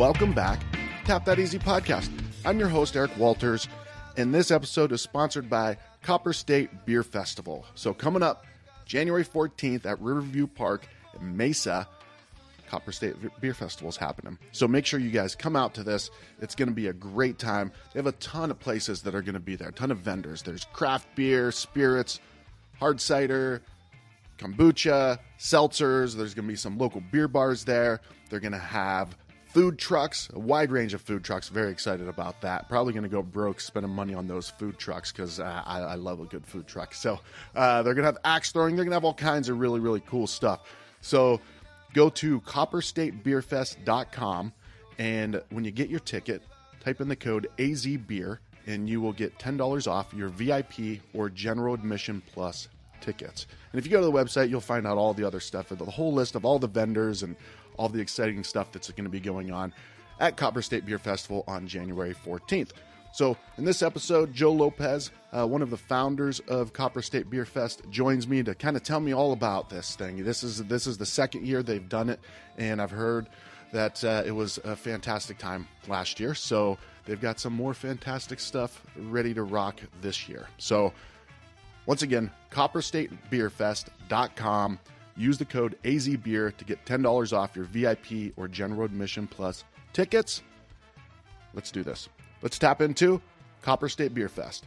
welcome back. Tap That Easy podcast. I'm your host, Eric Walters, and this episode is sponsored by Copper State Beer Festival. So, coming up January 14th at Riverview Park in Mesa, Copper State Beer Festival is happening. So, make sure you guys come out to this. It's going to be a great time. They have a ton of places that are going to be there, a ton of vendors. There's craft beer, spirits, hard cider, kombucha, seltzers. There's going to be some local beer bars there. They're going to have food trucks, a wide range of food trucks. Very excited about that. Probably going to go broke spending money on those food trucks because uh, I, I, love a good food truck. So uh, they're going to have axe throwing. They're going to have all kinds of really, really cool stuff. So go to copperstatebeerfest.com and when you get your ticket, type in the code AZBeer and you will get $10 off your VIP or general admission plus tickets. And if you go to the website, you'll find out all the other stuff, the whole list of all the vendors and all the exciting stuff that's going to be going on at Copper State Beer Festival on January 14th. So, in this episode, Joe Lopez, uh, one of the founders of Copper State Beer Fest, joins me to kind of tell me all about this thing. This is this is the second year they've done it, and I've heard that uh, it was a fantastic time last year. So they've got some more fantastic stuff ready to rock this year. So once again, copperstatebeerfest.com. Use the code AZBeer to get $10 off your VIP or general admission plus tickets. Let's do this. Let's tap into Copper State Beer Fest.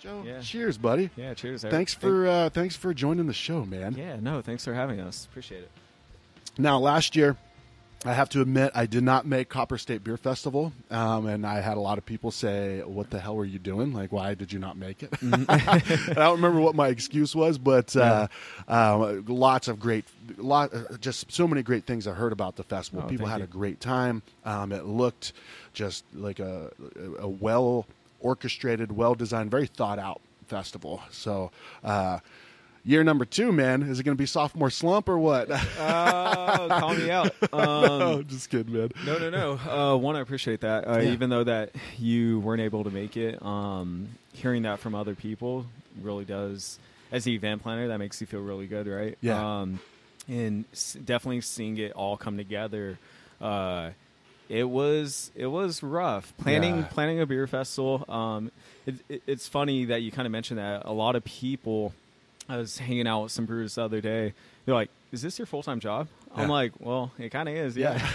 Joe, Yeah. cheers, buddy. Yeah, cheers. Eric. Thanks for uh, thanks for joining the show, man. Yeah, no, thanks for having us. Appreciate it. Now, last year, I have to admit, I did not make Copper State Beer Festival, um, and I had a lot of people say, "What the hell were you doing? Like, why did you not make it?" Mm-hmm. I don't remember what my excuse was, but uh, um, lots of great, lot, uh, just so many great things I heard about the festival. Oh, people had you. a great time. Um, it looked just like a, a well orchestrated, well designed, very thought out festival. So. Uh, Year number two, man. Is it going to be sophomore slump or what? Oh, call me out. Um, just kidding, man. no, no, no. Uh, one, I appreciate that. Uh, Yeah. Even though that you weren't able to make it, um, hearing that from other people really does. As the event planner, that makes you feel really good, right? Yeah. Um, and s- definitely seeing it all come together. Uh, it was it was rough planning Yeah. planning a beer festival. Um, it, it, it's funny that you kind of mentioned that a lot of people. I was hanging out with some brewers the other day. They're like, "Is this your full time job?" I'm like, "Well, it kind of is, yeah."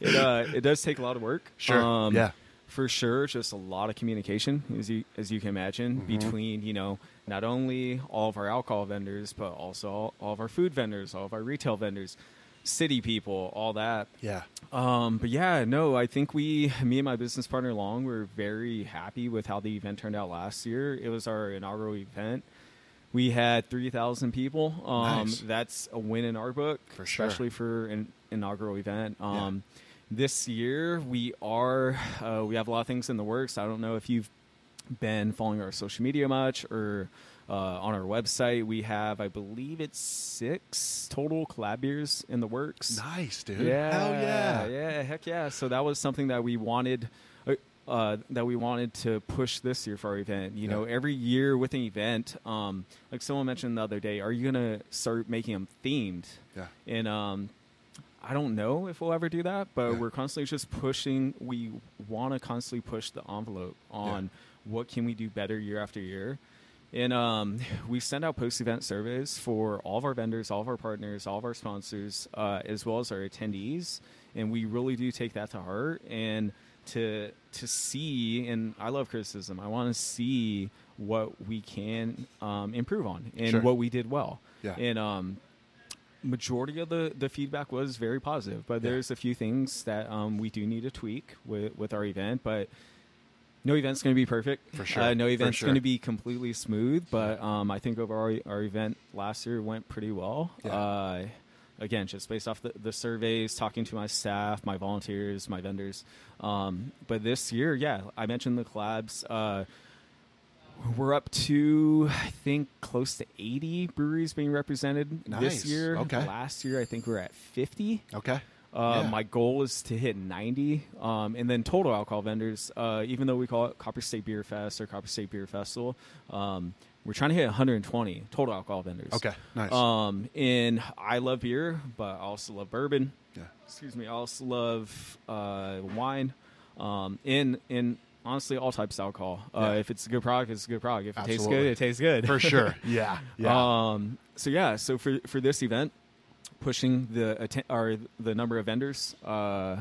it uh, it does take a lot of work. Sure. Um, Yeah. For sure, just a lot of communication, as you as you can imagine, Mm-hmm. between you know not only all of our alcohol vendors, but also all, all of our food vendors, all of our retail vendors, city people, all that. Yeah. Um, but yeah, no, I think we, me and my business partner Long, were very happy with how the event turned out last year. It was our inaugural event. We had 3,000 people. Um, Nice. That's a win in our book, For sure. especially for an inaugural event. Um, This year, we are, uh, we have a lot of things in the works. I don't know if you've been following our social media much or uh, on our website. We have, I believe it's six total collab beers in the works. Nice, dude. Yeah, Hell yeah. yeah, heck yeah. So that was something that we wanted, uh, that we wanted to push this year for our event. You know, every year with an event, um, like someone mentioned the other day, are you gonna start making them themed? Yeah. And um, I don't know if we'll ever do that, but Yeah. we're constantly just pushing. We want to constantly push the envelope on what can we do better year after year. And um, we send out post-event surveys for all of our vendors, all of our partners, all of our sponsors, uh, as well as our attendees. And we really do take that to heart. And to to see, and I love criticism. I want to see what we can um, improve on and Sure. what we did well. Yeah. And um, majority of the, the feedback was very positive, but Yeah. there's a few things that um, we do need to tweak with, with our event. But no event's going to be perfect. For sure. Uh, no event's sure. going to be completely smooth, but um, I think overall our event last year went pretty well. Yeah. Uh, again, just based off the, the surveys, talking to my staff, my volunteers, my vendors. Um, but this year, yeah, I mentioned the collabs. Uh, we're up to, I think, close to 80 breweries being represented Nice. this year. Okay. Last year, I think we were at 50. Okay. Uh, Yeah. My goal is to hit 90. Um, and then total alcohol vendors, uh, even though we call it Copper State Beer Fest or Copper State Beer Festival, um, we're trying to hit 120 total alcohol vendors. Okay. Nice. Um, and I love beer, but I also love bourbon. Yeah. Excuse me. I also love uh, wine, um, in in honestly all types of alcohol. Uh, Yeah. If it's a good product, it's a good product. If it tastes good, it tastes good For sure. Yeah. Yeah. Um, so yeah, so for for this event, pushing the atten- or the number of vendors. Uh,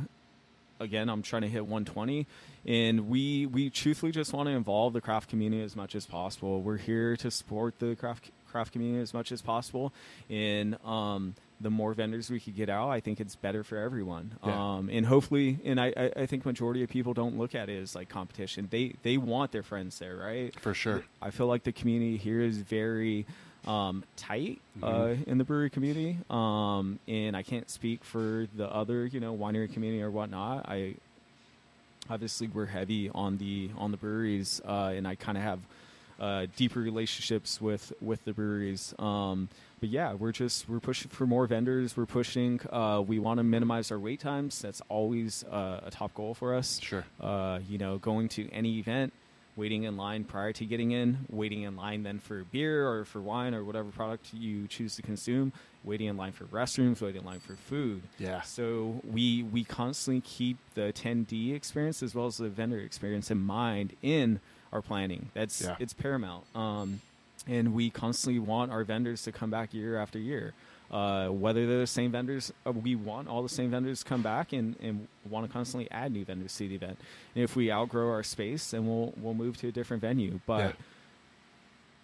again, I'm trying to hit 120, and we we truthfully just want to involve the craft community as much as possible. We're here to support the craft craft community as much as possible, and um, the more vendors we could get out, I think it's better for everyone. Yeah. Um, and hopefully, and I, I I think majority of people don't look at it as like competition. They they want their friends there, right? For sure. I feel like the community here is very um, tight uh, Mm-hmm. in the brewery community, um, and I can't speak for the other, you know, winery community or whatnot. I obviously we're heavy on the on the breweries, uh, and I kind of have uh, deeper relationships with with the breweries. Um, but yeah, we're just we're pushing for more vendors. We're pushing. Uh, we want to minimize our wait times. That's always uh, a top goal for us. Sure. Uh, you know, going to any event, waiting in line prior to getting in, waiting in line then for beer or for wine or whatever product you choose to consume, waiting in line for restrooms, waiting in line for food. Yeah. So we we constantly keep the attendee experience as well as the vendor experience in mind in our planning. That's Yeah. it's paramount. Um, and we constantly want our vendors to come back year after year. Uh, whether they're the same vendors, uh, we want all the same vendors to come back and, and want to constantly add new vendors to the event. And if we outgrow our space, then we'll we'll move to a different venue. But Yeah.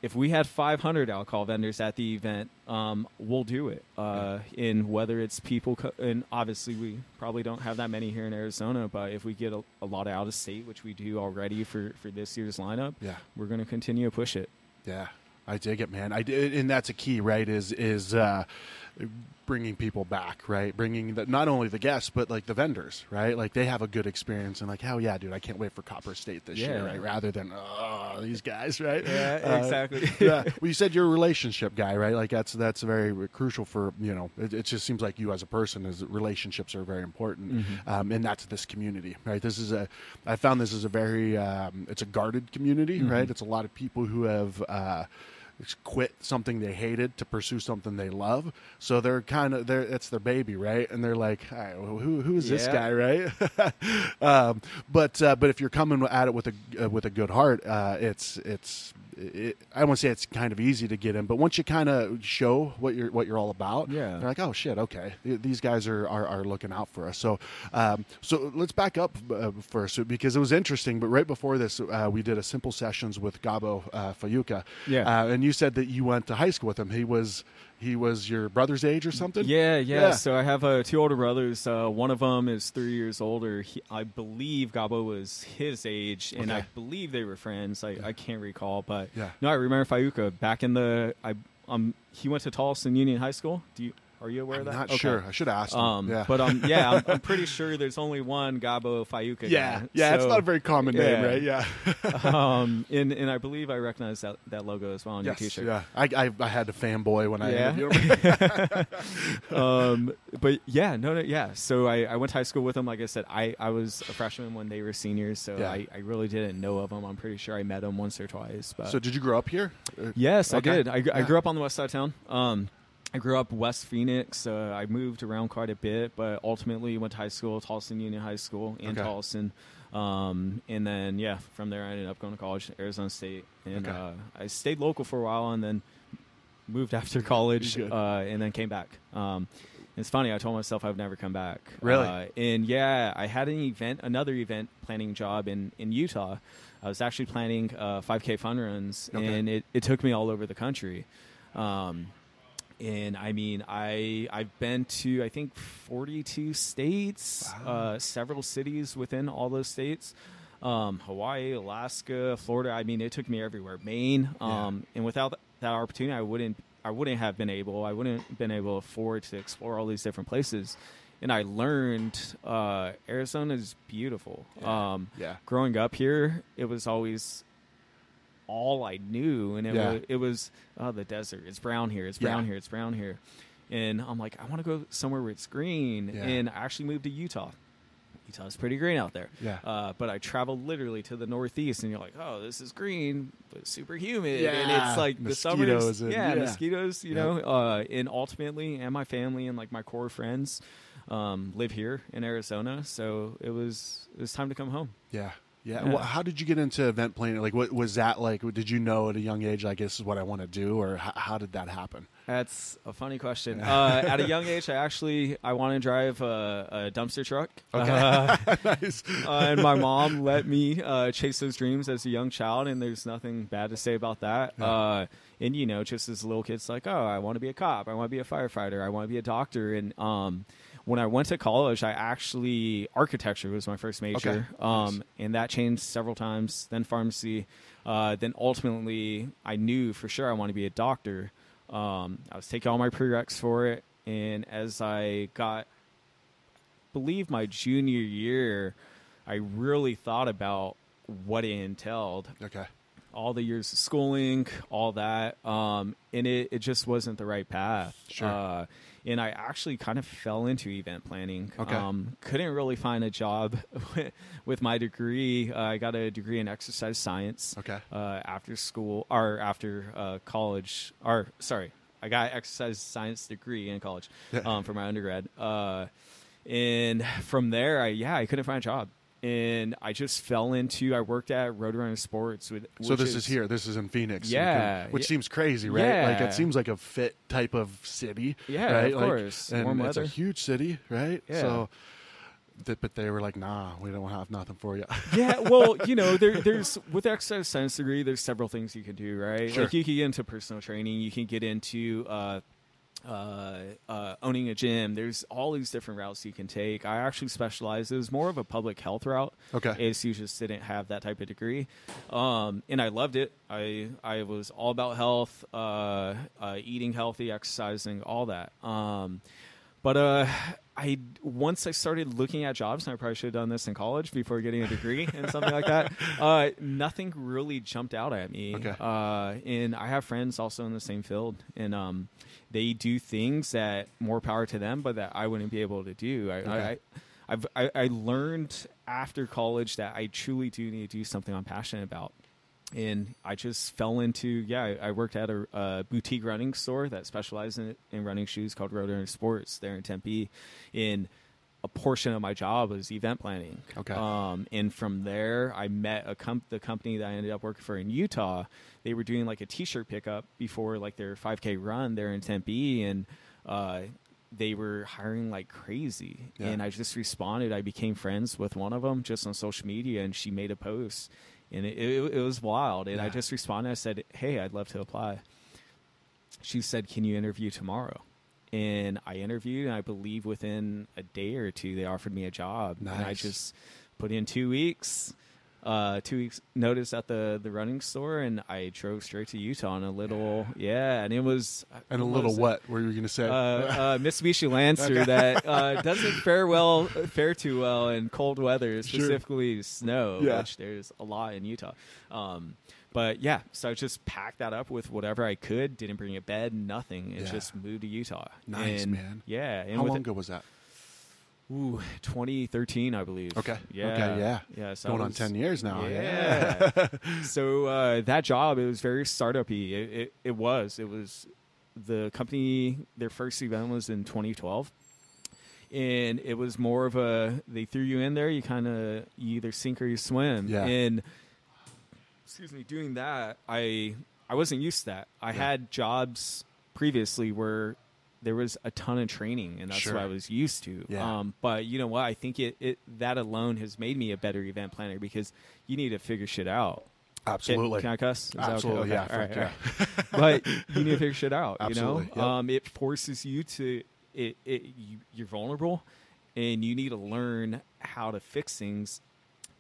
if we had 500 alcohol vendors at the event, um, we'll do it. Uh, In whether it's people, co- and obviously we probably don't have that many here in Arizona, but if we get a, a lot out of state, which we do already for, for this year's lineup, Yeah. we're going to continue to push it. Yeah, I dig it, man. I did, and that's a key, right? Is is uh, bringing people back, right? Bringing the, not only the guests but like the vendors, right? Like they have a good experience and like, hell yeah, dude, I can't wait for Copper State this year, right? Rather than oh these guys, right? Yeah, Uh, exactly. yeah. Well, you said you're a relationship guy, right? Like that's that's very crucial for you know. It, it just seems like you as a person is relationships are very important, Mm-hmm. um, and that's this community, right? This is a. I found this is a very. Um, it's a guarded community, Mm-hmm. right? It's a lot of people who have. Uh, quit something they hated to pursue something they love. So they're kind of they're it's their baby right? And they're like right, well, who who is this Yeah. guy? Right? Um, but uh, but if you're coming at it with a uh, with a good heart uh, it's it's it, I won't say it's kind of easy to get in, but once you kind of show what you're what you're all about, Yeah. they're like, oh shit, okay, these guys are are, are looking out for us. So um, so let's back up uh, first because it was interesting. But right before this, uh, we did a simple sessions with Gabo uh, Fayuca, Yeah. uh, and you said that you went to high school with him. He was he was your brother's age or something. Yeah, yeah. Yeah. So I have uh, two older brothers. Uh, one of them is three years older. He, I believe Gabo was his age, and I believe they were friends. I, I can't recall, but Yeah. no, I remember Fayuca back in the. I um he went to Tolleson Union High School. Do you are you aware I'm of that? not Okay. sure. I should have asked. Um, yeah. but um, yeah, I'm, I'm pretty sure there's only one Gabo Fayuca. yeah, guy. yeah, it's not a very common name, yeah. right? Yeah. um, and and I believe I recognize that, that logo as well on yes. your T-shirt. Yeah. I, I I had a fanboy when I Yeah. interviewed him. um, but yeah, no, no, yeah. So I, I went to high school with them. Like I said, I, I was a freshman when they were seniors, so Yeah. I, I really didn't know of them. I'm pretty sure I met them once or twice. But so did you grow up here? Uh, yes, Okay. I did. I, I grew up on the west side of town. Um, I grew up West Phoenix. Uh, I moved around quite a bit, but ultimately went to high school, Tolleson Union High School in Okay. Tolleson. Um, and then yeah, from there I ended up going to college, Arizona State, and Okay. uh, I stayed local for a while, and then moved after college, uh, and then came back. Um, it's funny. I told myself I would never come back. Really? Uh, and yeah, I had an event, another event planning job in in Utah. I was actually planning uh, 5K fun runs, Okay. and it, it took me all over the country. Um, and I mean, I I've been to I think 42 states, Wow. uh, several cities within all those states. Um, Hawaii, Alaska, Florida. I mean, it took me everywhere. Maine. Yeah. Um, and without that opportunity, I wouldn't I wouldn't have been able. I wouldn't have been able to afford to explore all these different places. And I learned uh, Arizona is beautiful. Yeah. Um, Yeah. growing up here, it was always all I knew, and it Yeah. was it was oh the desert. It's brown here. It's brown Yeah. here. It's brown here. And I'm like, I want to go somewhere where it's green. Yeah. And I actually moved to Utah. Utah's pretty green out there. Yeah. Uh, but I traveled literally to the northeast, and you're like, oh, this is green, but super humid, Yeah. and it's like the Mosquitoes summers, and- yeah, yeah. mosquitoes, you Yep. know. Uh, and ultimately, and my family and like my core friends um, live here in Arizona, so it was it was time to come home. Yeah. Yeah. Yeah. Well, how did you get into event planning? Like, what was that like? Did you know at a young age, like, this is what I want to do, or how, how did that happen? That's a funny question. Uh, at a young age, I actually I want to drive a, a dumpster truck. Uh, nice. uh, and my mom let me uh, chase those dreams as a young child, and there's nothing bad to say about that. Yeah. Uh, and you know, just as a little kid's like, oh, I want to be a cop, I want to be a firefighter, I want to be a doctor. And um, when I went to college, I actually architecture was my first major, Okay. um, Nice. and that changed several times. Then pharmacy, uh, then ultimately, I knew for sure I want to be a doctor. Um, I was taking all my prereqs for it, and as I got believe my junior year, I really thought about what it entailed. Okay. All the years of schooling, all that, um, and it, it just wasn't the right path. Sure. Uh, and I actually kind of fell into event planning. Okay. Um, couldn't really find a job with my degree. Uh, I got a degree in exercise science. Okay. Uh, after school or after uh, college, or sorry, I got an exercise science degree in college um, for my undergrad. Uh, and from there, I yeah, I couldn't find a job, and I just fell into. I worked at Roadrunner Sports with. So this is, here. This is in Phoenix. Yeah, which yeah. seems crazy, right? Yeah. Like it seems like a fit type of city. Yeah, right? of Like, course. And Warm it's a huge city, right? Yeah. So, th- but they were like, "Nah, we don't have nothing for you." yeah, well, you know, there, there's with the exercise science degree, there's several things you can do, right? Sure. Like you can get into personal training, you can get into uh, uh, uh, owning a gym. There's all these different routes you can take. I actually specialized. It was more of a public health route. Okay. ASU just didn't have that type of degree, um, and I loved it. I I was all about health, uh, uh, eating healthy, exercising, all that. Um, but uh, I once I started looking at jobs, and I probably should have done this in college before getting a degree and something like that. Uh, nothing really jumped out at me. Okay. Uh, and I have friends also in the same field, and um, they do things that more power to them, but that I wouldn't be able to do. I, Okay. I, I've, I, I learned after college that I truly do need to do something I'm passionate about and I just fell into yeah. I, I worked at a, a boutique running store that specialized in, in running shoes called Roadrunner Sports there in Tempe. In a portion of my job was event planning. Okay. Um, and from there, I met a com- the company that I ended up working for in Utah. They were doing like a T-shirt pickup before like their 5K run there in Tempe, and uh, they were hiring like crazy. Yeah. And I just responded. I became friends with one of them just on social media, and she made a post, and it, it, it was wild. And I just responded. I said, "Hey, I'd love to apply." She said, "Can you interview tomorrow?" And I interviewed, and I believe within a day or two, they offered me a job. And I just put in two weeks, uh, two weeks notice at the the running store, and I drove straight to Utah in a little, yeah, and it was and a what little was what? Were you going to say? uh, uh, Mitsubishi Lancer that uh, doesn't fare well, fare too well in cold weather, Sure. specifically snow, Yeah. which there's a lot in Utah. Um, but yeah, so I just packed that up with whatever I could. Didn't bring a bed, nothing. It Yeah. just moved to Utah. Nice, And, man. Yeah, and How with long ago was that? Ooh, 2013, I believe. Okay. Yeah. Okay. Yeah. Yeah. So Going on ten years now. yeah. so uh, that job, it was very startup-y. It, it, it was. It was the company. Their first event was in 2012, and it was more of a they threw you in there. You kind of you either sink or you swim. Yeah. And excuse me, doing that, I I wasn't used to that. I Yeah. had jobs previously where there was a ton of training, and that's Sure. what I was used to. Yeah. Um, but you know what? I think it, it that alone has made me a better event planner because you need to figure shit out. Absolutely. Can, I cuss? Is that okay? Absolutely, Okay. yeah, right, yeah. right. but you need to figure shit out. Absolutely, You yep. know, um, it forces you to. It, it you, you're vulnerable, and you need to learn how to fix things.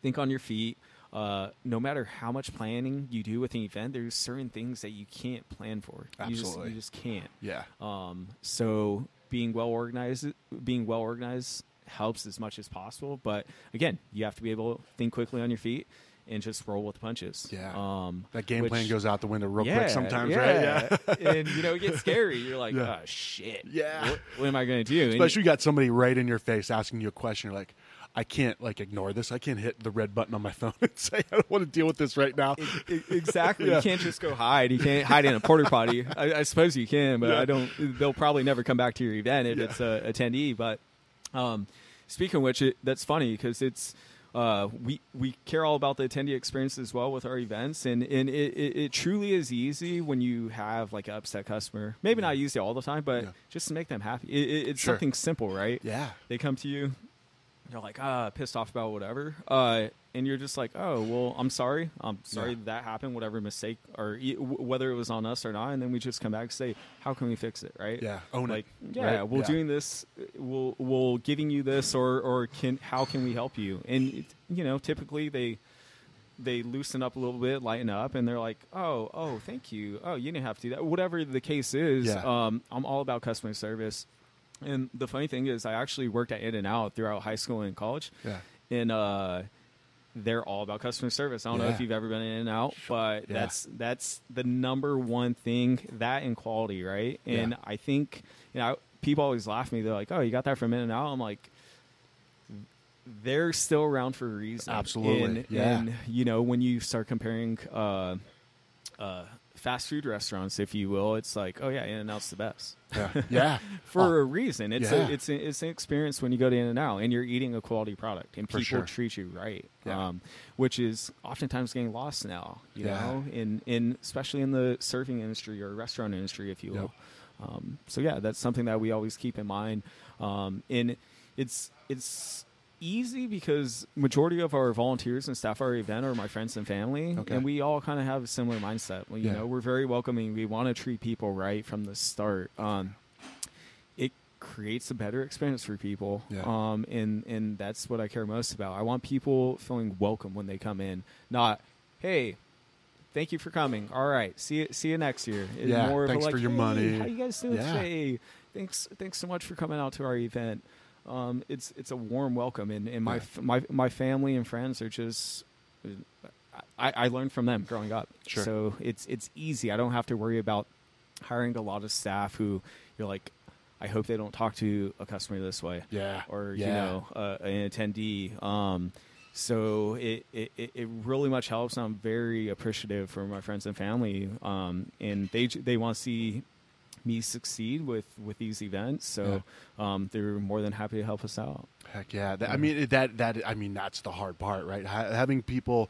Think on your feet. Uh, no matter how much planning you do with an event, there's certain things that you can't plan for. You just, Absolutely. you just can't. Yeah. Um, so being well organized, being well organized helps as much as possible. But again, you have to be able to think quickly on your feet and just roll with the punches. Yeah. Um, That game which- plan goes out the window real yeah, quick sometimes, right? yeah. and you know, it gets scary. You're like, Yeah. oh shit. Yeah. What, what am I going to do? And- Especially you got somebody right in your face asking you a question. You're like, I can't like ignore this. I can't hit the red button on my phone and say I don't want to deal with this right now. exactly. Yeah. You can't just go hide. You can't hide in a porter potty. I, I suppose you can, but Yeah. I don't. They'll probably never come back to your event if Yeah. it's a attendee. But um, speaking of which, it, that's funny because it's. Uh, we we care all about the attendee experience as well with our events, and and it, it, it truly is easy when you have like an upset customer. Maybe not easy all the time, but Yeah. just to make them happy. It, it, it's Sure. something simple, right? Yeah. they come to you they're like ah pissed off about whatever uh and you're just like oh well i'm sorry i'm sorry Yeah. that happened whatever mistake or e- w- whether it was on us or not and then we just come back and say how can we fix it right Yeah, own it, yeah right? we're Yeah. doing this we'll we'll giving you this or or can how can we help you and it, you know typically they they loosen up a little bit, lighten up, and they're like, "Oh, oh, thank you. Oh, you didn't have to do that." Whatever the case is, Yeah. um, I'm all about customer service. And the funny thing is, I actually worked at In and Out throughout high school and college, Yeah. and uh, they're all about customer service. I don't know if you've ever been in and out, but Yeah. that's that's the number one thing that and quality, right? And Yeah. I think you know people always laugh at me. They're like, "Oh, you got that from In and Out." I'm like, they're still around for a reason. Absolutely. And, Yeah. and you know when you start comparing uh, uh, fast food restaurants, if you will, it's like, oh yeah, In and Out's the best Yeah. Yeah. for Oh, a reason. It's yeah. a, it's a, it's an experience when you go to In and Out and you're eating a quality product and For people sure. treat you right, Yeah. um, which is oftentimes getting lost now. You Yeah. know, in in especially in the surfing industry or restaurant industry, if you will. Um, so yeah, that's something that we always keep in mind. Um, and it's it's easy because majority of our volunteers and staff at our event are my friends and family, Okay. and we all kind of have a similar mindset. Well, you Yeah. know, we're very welcoming. We want to treat people right from the start. Um, it creates a better experience for people. Yeah. Um, and and that's what I care most about. I want people feeling welcome when they come in, not hey. Thank you for coming. All right, see you. See you next year. It's Yeah, more of a thanks like, for your "Hey, money." How you guys doing Yeah. today? Thanks. Thanks so much for coming out to our event. Um, it's it's a warm welcome, and, and my Yeah. f- my my family and friends are just. I, I learned from them growing up, Sure. so it's it's easy. I don't have to worry about hiring a lot of staff who you're like, I hope they don't talk to a customer this way, Yeah. or Yeah. you know, uh, an attendee. Um, so it, it, it it really much helps. I'm very appreciative for my friends and family, um, and they they want to see me succeed with with these events. So um, they're more than happy to help us out. Heck yeah! That, I mean that that I mean that's the hard part, right? Ha- having people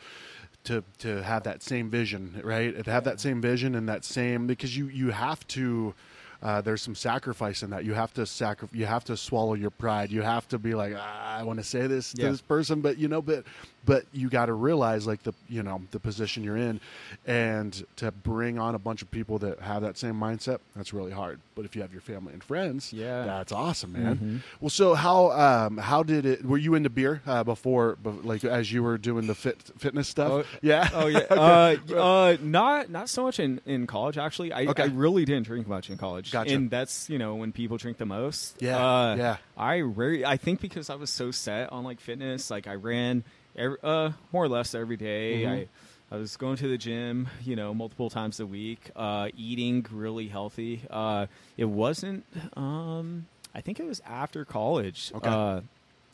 to to have that same vision, right? To have that same vision and that same because you you have to. Uh, there's some sacrifice in that. You have to sacri- You have to swallow your pride. You have to be like, ah, I want to say this to Yeah. this person, but you know, but but you got to realize like the you know the position you're in, and to bring on a bunch of people that have that same mindset, that's really hard. But if you have your family and friends, Yeah. that's awesome, man. Mhm. Well, so how um, how did it? Were you into beer uh, before, like as you were doing the fit fitness stuff? Oh, yeah. Oh yeah, uh, uh, not not so much in, in college actually. I, Okay. I really didn't drink much in college, Gotcha. and that's you know when people drink the most. Yeah, uh, yeah. I rarely. I think because I was so set on like fitness, like I ran every, uh, more or less every day. Mhm. I I was going to the gym, you know, multiple times a week, uh, eating really healthy. Uh, it wasn't. Um, I think it was after college. Okay. Uh,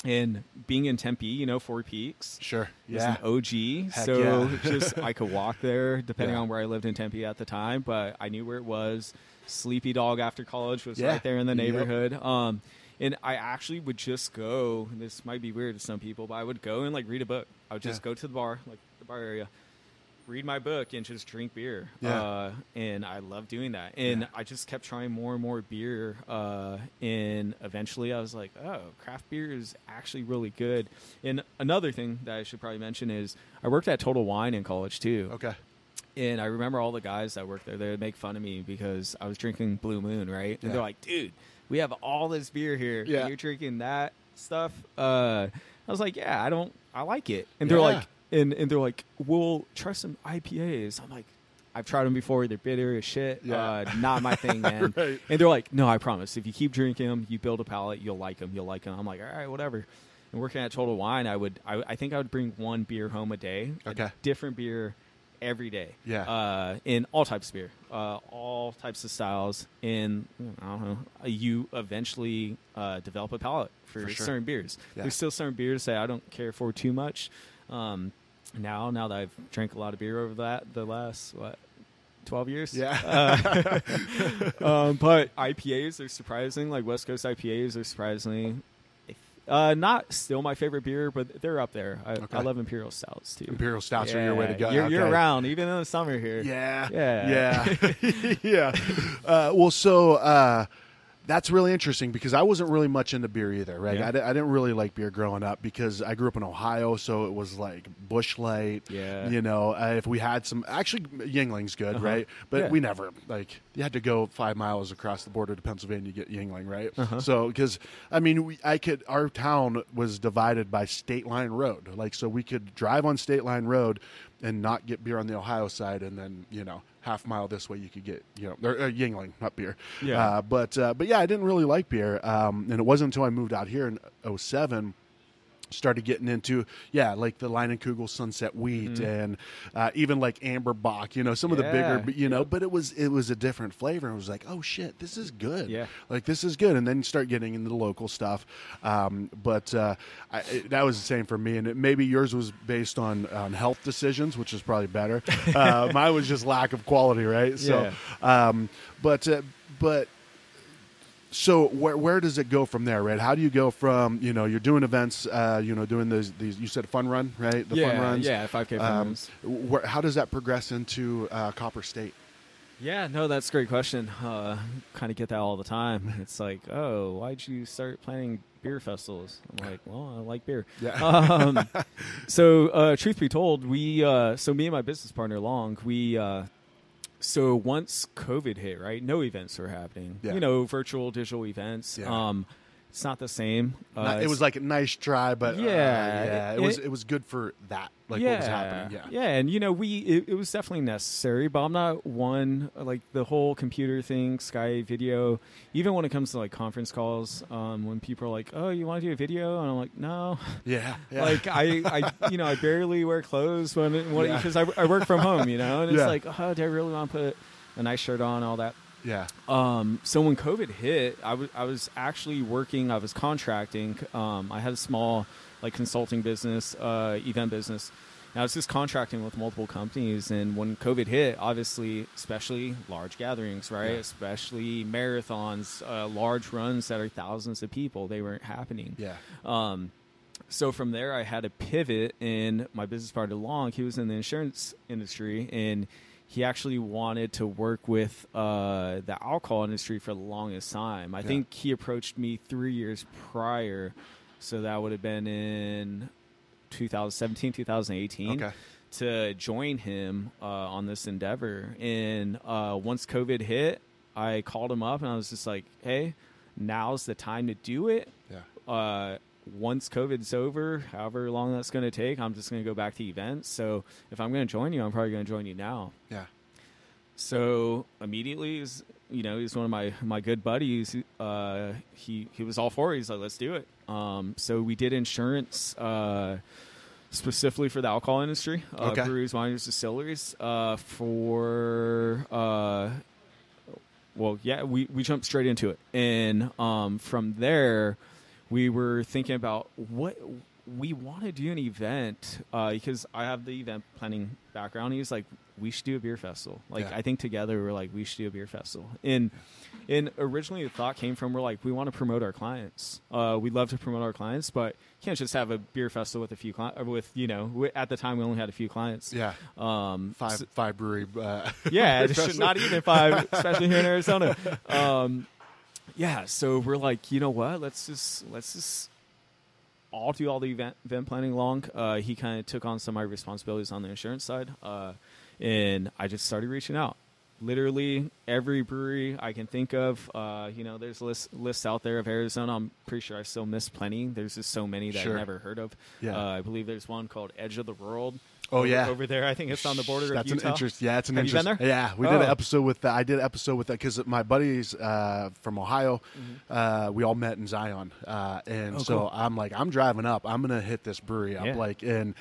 and being in Tempe, you know, Four Peaks, Sure. was Yeah. an OG, Heck so yeah. just I could walk there depending Yeah. on where I lived in Tempe at the time, but I knew where it was. Sleepy Dog after college was Yeah. right there in the Yep. neighborhood. Um, and I actually would just go. This might be weird to some people, but I would go and like read a book. I would just Yeah. go to the bar, like the bar area, read my book and just drink beer. Yeah. Uh, and I love doing that. And Yeah. I just kept trying more and more beer. Uh, and eventually I was like, oh, craft beer is actually really good. And another thing that I should probably mention is I worked at Total Wine in college too. Okay. And I remember all the guys that worked there, they would make fun of me because I was drinking Blue Moon, right? And Yeah. they're like, dude, we have all this beer here. Yeah. You're drinking that stuff. Uh, I was like, yeah, I don't, I like it. And they're Yeah. like, and, and they're like, we'll try some IPAs. I'm like, I've tried them before. They're bitter as shit. Yeah. Uh, not my thing, man. Right. And they're like, no, I promise. If you keep drinking them, you build a palate, you'll like them. You'll like them. I'm like, all right, whatever. And working at Total Wine, I would, I, I think I would bring one beer home a day. a Okay. different beer every day. Yeah. Uh, in all types of beer, uh, all types of styles. And I don't know, you eventually uh, develop a palate for, For sure. certain beers. Yeah. There's still certain beers that I don't care for too much. Um, now, now that I've drank a lot of beer over that the last what. 12 years. Yeah. Uh, um, but IPAs are surprising. Like West Coast IPAs are surprisingly uh, not still my favorite beer, but they're up there. I, Okay. I love Imperial Stouts too. Imperial stouts are your way to go. You're, Okay. round, even in the summer here. Yeah. Yeah. Yeah. yeah. Uh, well, so uh, that's really interesting because I wasn't really much into beer either, right? Yeah. I, I didn't really like beer growing up because I grew up in Ohio, so it was like Busch Light. Yeah. You know, uh, if we had some, actually, Yuengling's good, Uh-huh. right? But Yeah. we never, like, you had to go five miles across the border to Pennsylvania to get Yuengling, right? Uh-huh. So, because, I mean, we, I could, our town was divided by State Line Road. Like, so we could drive on State Line Road and not get beer on the Ohio side, and then, you know, half mile this way you could get, you know, or, uh, Yuengling, not beer. Yeah. Uh, but, uh, but yeah, I didn't really like beer. Um, and it wasn't until I moved out here in 07 started getting into yeah like the Leinenkugel sunset wheat and uh, even like amber bock you know some of the. Bigger you know but it was it was a different flavor. And it was like oh shit this is good. Yeah. like this is good. And then you start getting into the local stuff. Um, but uh, I, it, that was the same for me. And it, maybe yours was based on on health decisions which is probably better. Uh, mine was just lack of quality right? So um, but uh, but so where where does it go from there, right? How do you go from you know you're doing events, uh, you know, doing these these you said fun run, right? The yeah, fun runs, yeah, 5K fun Um, runs. where, how does that progress into uh, Copper State? Yeah, no, that's a great question. Uh, kind of get that all the time. It's like, oh, why'd you start planning beer festivals? I'm like, well, I like beer. Yeah. Um, so, uh, truth be told, we, uh, so me and my business partner, Long, we, uh, so once COVID hit, right, no events were happening. Yeah. You know, virtual, digital events. Yeah. Um, it's not the same. Uh, Not- it it's- was like a nice try, but uh, Yeah, yeah, it, it- was it was good for that, like what was happening. Yeah, yeah, and you know, we it, it was definitely necessary, but I'm not one like the whole computer thing, Skype video. Even when it comes to like conference calls, um, when people are like, "Oh, you want to do a video?" and I'm like, "No." yeah, yeah. Like I, I, you know, I barely wear clothes when because I, I work from home, you know, and it's Yeah. like, oh, do I really want to put a nice shirt on, all that. Yeah, Um, so when COVID hit, I was I was actually working. I was contracting. Um, I had a small like consulting business, uh, event business. And I was just contracting with multiple companies. And when COVID hit, obviously, especially large gatherings, right? Yeah. Especially marathons, uh, large runs that are thousands of people, they weren't happening. yeah, Um, so from there, I had to pivot. And my business partner, Long, he was in the insurance industry, and he actually wanted to work with uh, the alcohol industry for the longest time. I Yeah. think he approached me three years prior, so that would have been in 2017, 2018 Okay. to join him uh, on this endeavor. And uh, once COVID hit, I called him up and I was just like, "Hey, now's the time to do it." yeah, Uh, once COVID's over, however long that's going to take, I'm just going to go back to events. So if I'm going to join you, I'm probably going to join you now. yeah, So immediately, he's, you know, he's one of my, my good buddies. Uh, he he was all for it. He's like, let's do it. Um, so we did insurance uh, specifically for the alcohol industry, uh, Okay. breweries, wineries, distilleries. Uh, for uh, well, yeah, we we jumped straight into it, and um, from there, we were thinking about what we want to do an event uh, because I have the event planning background. He was like, we should do a beer festival. Like, Yeah. I think together we're like, we should do a beer festival. And and originally the thought came from we're like, we want to promote our clients. Uh, we love to promote our clients, but you can't just have a beer festival with a few clients. With you know, at the time we only had a few clients. yeah. Um, Five so- five brewery. Uh, yeah, beer it should- festival. not even five, especially here in Arizona. Um, yeah, so we're like, you know what? Let's just let's just all do all the event event planning along. Uh, he kind of took on some of my responsibilities on the insurance side, uh, and I just started reaching out. Literally every brewery I can think of. Uh, you know, there's lists lists out there of Arizona. I'm pretty sure I still miss plenty. There's just so many that Sure. I've never heard of. Yeah. Uh, I believe there's one called Edge of the World. Oh, over- yeah. over there. I think it's on the border That's of Utah. an interest. Yeah, it's an Have you interest. been there? Yeah, we did an Oh. episode with that. I did an episode with that because my buddies uh, from Ohio, uh, we all met in Zion, uh, and Mm-hmm. Oh, so cool. I'm like, I'm driving up. I'm gonna hit this brewery up, Yeah. like, and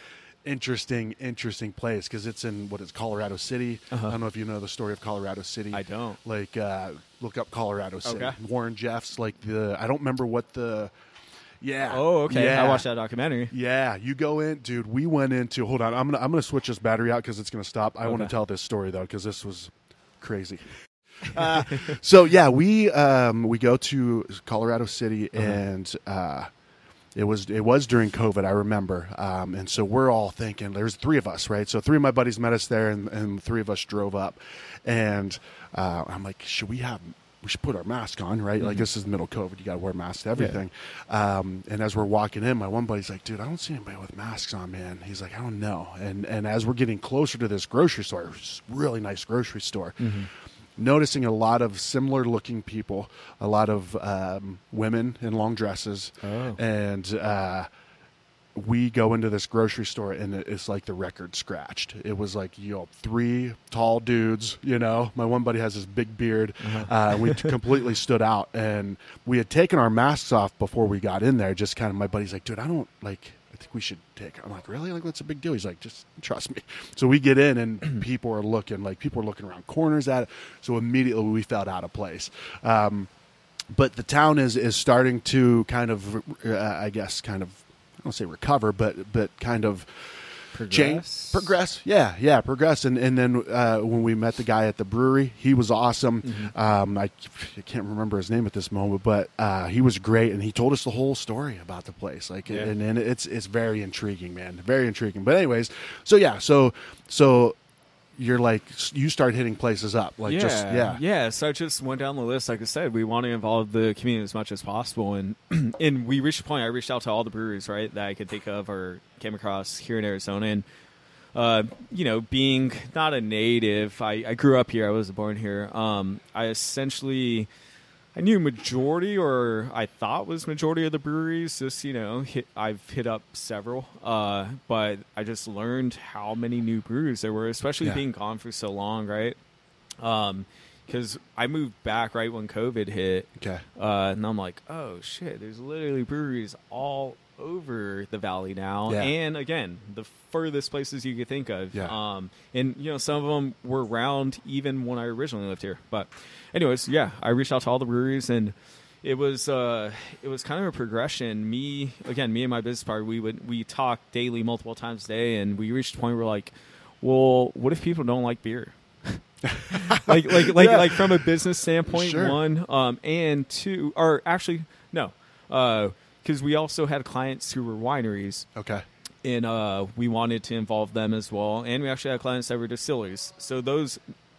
interesting, interesting place because it's in what is Colorado City. Uh-huh. I don't know if you know the story of Colorado City. I don't. Like, uh, look up Colorado City. Okay. Warren Jeffs, like the. I don't remember what the. Yeah. Oh, okay. Yeah. I watched that documentary. Yeah, you go in, dude. We went into. Hold on, I'm gonna I'm gonna switch this battery out because it's gonna stop. I want to tell this story though because this was crazy. uh, so yeah, we um, we go to Colorado City Uh-huh. and uh, it was it was during COVID. I remember, um, and so we're all thinking there's three of us, right? So three of my buddies met us there, and, and three of us drove up, and uh, I'm like, should we have? We should put our mask on, right? Like this is the middle COVID, you got to wear masks to everything. Um, and as we're walking in, my one buddy's like, "Dude, I don't see anybody with masks on, man." He's like, "I don't know." And and as we're getting closer to this grocery store, it was a really nice grocery store, noticing a lot of similar looking people, a lot of um, women in long dresses, Oh. and uh, we go into this grocery store and it's like the record scratched. It was like you know three tall dudes. You know, my one buddy has this big beard. uh we completely stood out, and we had taken our masks off before we got in there. Just kind of, my buddy's like, dude, I don't like. I think we should take. I'm like, really? Like, what's a big deal? He's like, just trust me. So we get in, and people are looking. Like, people are looking around corners at it. So immediately we felt out of place. Um, but the town is is starting to kind of, uh, I guess, kind of, don't say recover, but but kind of change, Progress? progress. Yeah, yeah, progress. And and then uh, when we met the guy at the brewery, he was awesome. Mm-hmm. Um, I, I can't remember his name at this moment, but uh, he was great, and he told us the whole story about the place. Like, Yeah. and, and it's it's very intriguing, man, very intriguing. But anyways, so yeah, so so you're like you start hitting places up, like yeah, just yeah, yeah. So I just went down the list. Like I said, we want to involve the community as much as possible, and and we reached a point. I reached out to all the breweries, right, that I could think of or came across here in Arizona, and uh, you know, being not a native, I, I grew up here. I was born here. Um, I essentially. I knew majority, or I thought was majority of the breweries. Just you know, hit, I've hit up several, uh, but I just learned how many new breweries there were, especially Yeah. being gone for so long, right? Um, because I moved back right when COVID hit, okay, uh, and I'm like, oh shit, there's literally breweries all over the valley now, Yeah. and again, the furthest places you could think of. Yeah. Um, and you know, some of them were around even when I originally lived here. But, anyways, yeah, I reached out to all the breweries, and it was uh, it was kind of a progression. Me again, me and my business partner, we would we talk daily, multiple times a day, and we reached a point where we're like, well, what if people don't like beer? like like like Yeah. like from a business standpoint Sure. one um and two or actually no uh because we also had clients who were wineries. Okay, and uh we wanted to involve them as well. And we actually had clients that were distilleries. So those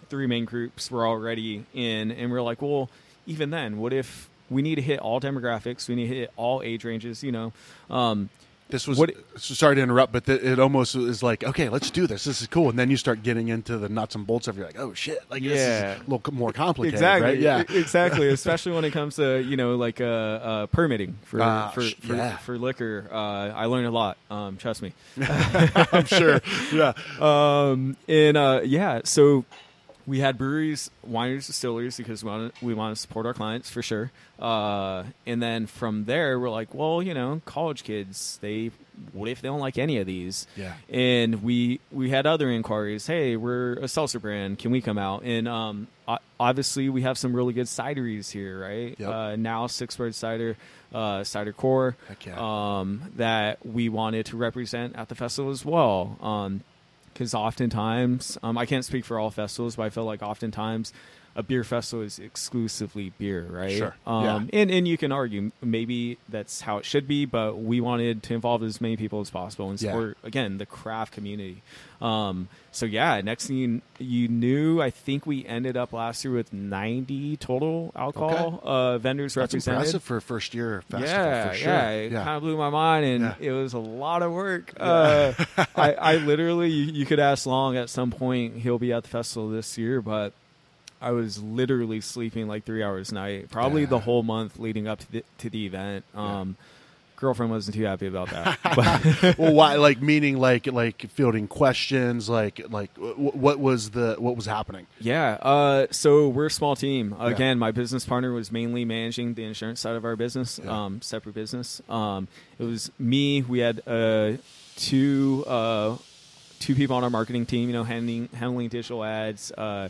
three main groups were already in and we are like well even then what if we need to hit all demographics we need to hit all age ranges you know? Um this was What- sorry to interrupt, but th- it almost is like okay, let's do this. This is cool, and then you start getting into the nuts and bolts of. You're like, oh shit, like this Yeah. is a little more complicated, exactly right? Yeah, exactly especially when it comes to you know like uh, uh permitting for Ah, for, for, yeah. for liquor uh i learned a lot um trust me I'm sure. Yeah, um and uh yeah so we had breweries wineries distilleries because we want to we want to support our clients for sure. Uh and then from there we're like well you know college kids they what if they don't like any of these? Yeah. and we we had other inquiries. Hey we're a seltzer brand. Can we come out? And um obviously we have some really good cideries here right? Yep. uh now six bird cider uh Cider Corps yeah. um that we wanted to represent at the festival as well. Um because oftentimes um, I can't speak for all festivals, but I feel like oftentimes a beer festival is exclusively beer, right? Sure. Um, And and you can argue maybe that's how it should be, but we wanted to involve as many people as possible and Yeah. support again the craft community. Um, so yeah, next thing you, you knew, I think we ended up last year with ninety total alcohol uh, vendors that's represented. impressive for a first year festival. Yeah, for sure. yeah, it kind of blew my mind, and Yeah. it was a lot of work. Uh, I, I literally, you, you could ask Long at some point. He'll be at the festival this year, but I was literally sleeping like three hours a night, probably Yeah. the whole month leading up to the, to the event. Um, Girlfriend wasn't too happy about that. Well, why? Like meaning, like like fielding questions, like like w- what was the what was happening? Yeah. Uh, so we're a small team. Again, my business partner was mainly managing the insurance side of our business, Yeah. um, separate business. Um, it was me. We had uh, two uh, two people on our marketing team. You know, handling handling digital ads. Uh,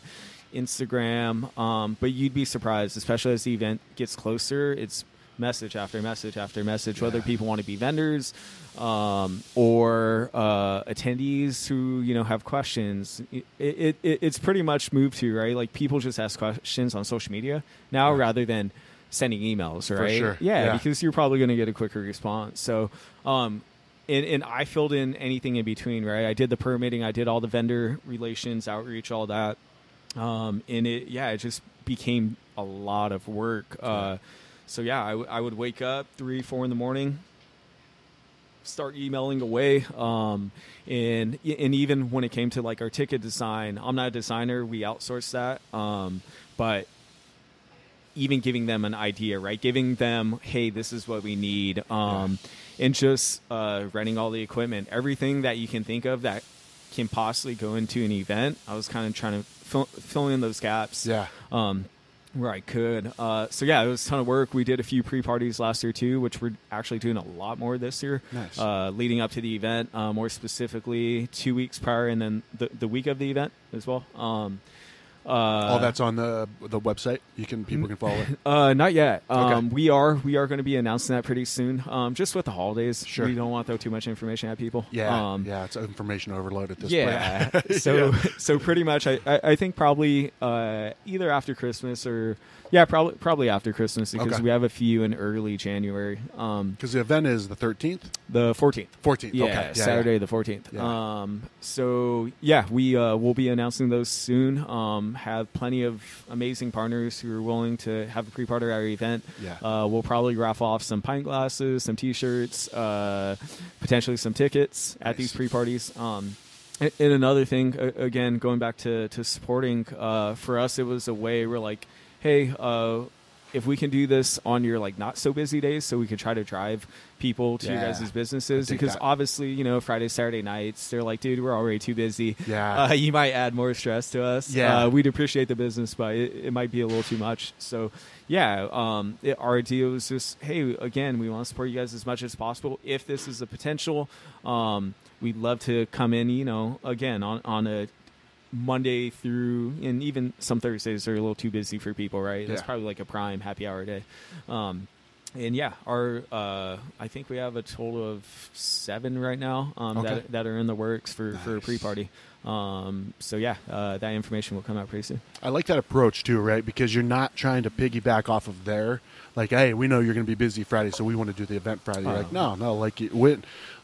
Instagram, um, but you'd be surprised, especially as the event gets closer. It's message after message after message, whether people want to be vendors um, or uh, attendees who you know have questions. It, it, it, it's pretty much moved to right. Like people just ask questions on social media now Yeah. rather than sending emails, right? sure. Yeah, Yeah. because you're probably going to get a quicker response. So. Um, and, and I filled in anything in between, right? I did the permitting, I did all the vendor relations, outreach, all that um, and it yeah it just became a lot of work. Uh, so yeah I, w- I would wake up three four in the morning start emailing away. Um, and and even when it came to like our ticket design i'm not a designer we outsource that. Um, but even giving them an idea right? Giving them hey this is what we need. Um, and just uh, renting all the equipment everything that you can think of that can possibly go into an event i was kind of trying to fill, fill in those gaps Yeah. um, where I could. Uh, so yeah, it was a ton of work. We did a few pre-parties last year too, which we're actually doing a lot more this year. Nice. Uh, leading up to the event, uh, more specifically, two weeks prior, and then the the week of the event as well. Um, uh, All that's on the the website. You can people can follow it. uh, not yet. Um, Okay. We are we are going to be announcing that pretty soon. Um, just with the holidays, Sure. we don't want to throw too much information at people. Yeah, Um, yeah, it's information overload at this yeah. point. so Yeah. so pretty much, I I, I think probably uh, either after Christmas or yeah, probably probably after Christmas because Okay. we have a few in early January. Um, because the event is the thirteenth, the fourteenth. fourteenth. Yeah, okay. yeah, Saturday yeah. the fourteenth. Yeah. Um, so yeah, we uh, will be announcing those soon. Um, have plenty of amazing partners who are willing to have a pre-party at our event. Yeah. Uh, we'll probably raffle off some pint glasses, some T-shirts, uh, potentially some tickets at Nice. these pre-parties. Um, and, and another thing, again, going back to to supporting, uh, for us, it was a way we're like, hey. Uh, if we can do this on your like not so busy days, so we can try to drive people to your Yeah. guys' businesses because that. obviously you know Friday Saturday nights they're like dude we're already too busy Yeah. uh, you might add more stress to us Yeah. uh, we'd appreciate the business but it, it might be a little too much so yeah um, it, our idea was just hey again we want to support you guys as much as possible if this is a potential um, we'd love to come in you know again on on a Monday through, and even some Thursdays are a little too busy for people, right? That's Yeah. probably like a prime happy hour day. Um, and yeah, our uh, I think we have a total of seven right now um, Okay. that that are in the works for for a pre party. Um, so yeah, uh, that information will come out pretty soon. I like that approach too, right? Because you're not trying to piggyback off of their like, hey, we know you're going to be busy Friday, so we want to do the event Friday. You're Oh. like, no, no, like it, we,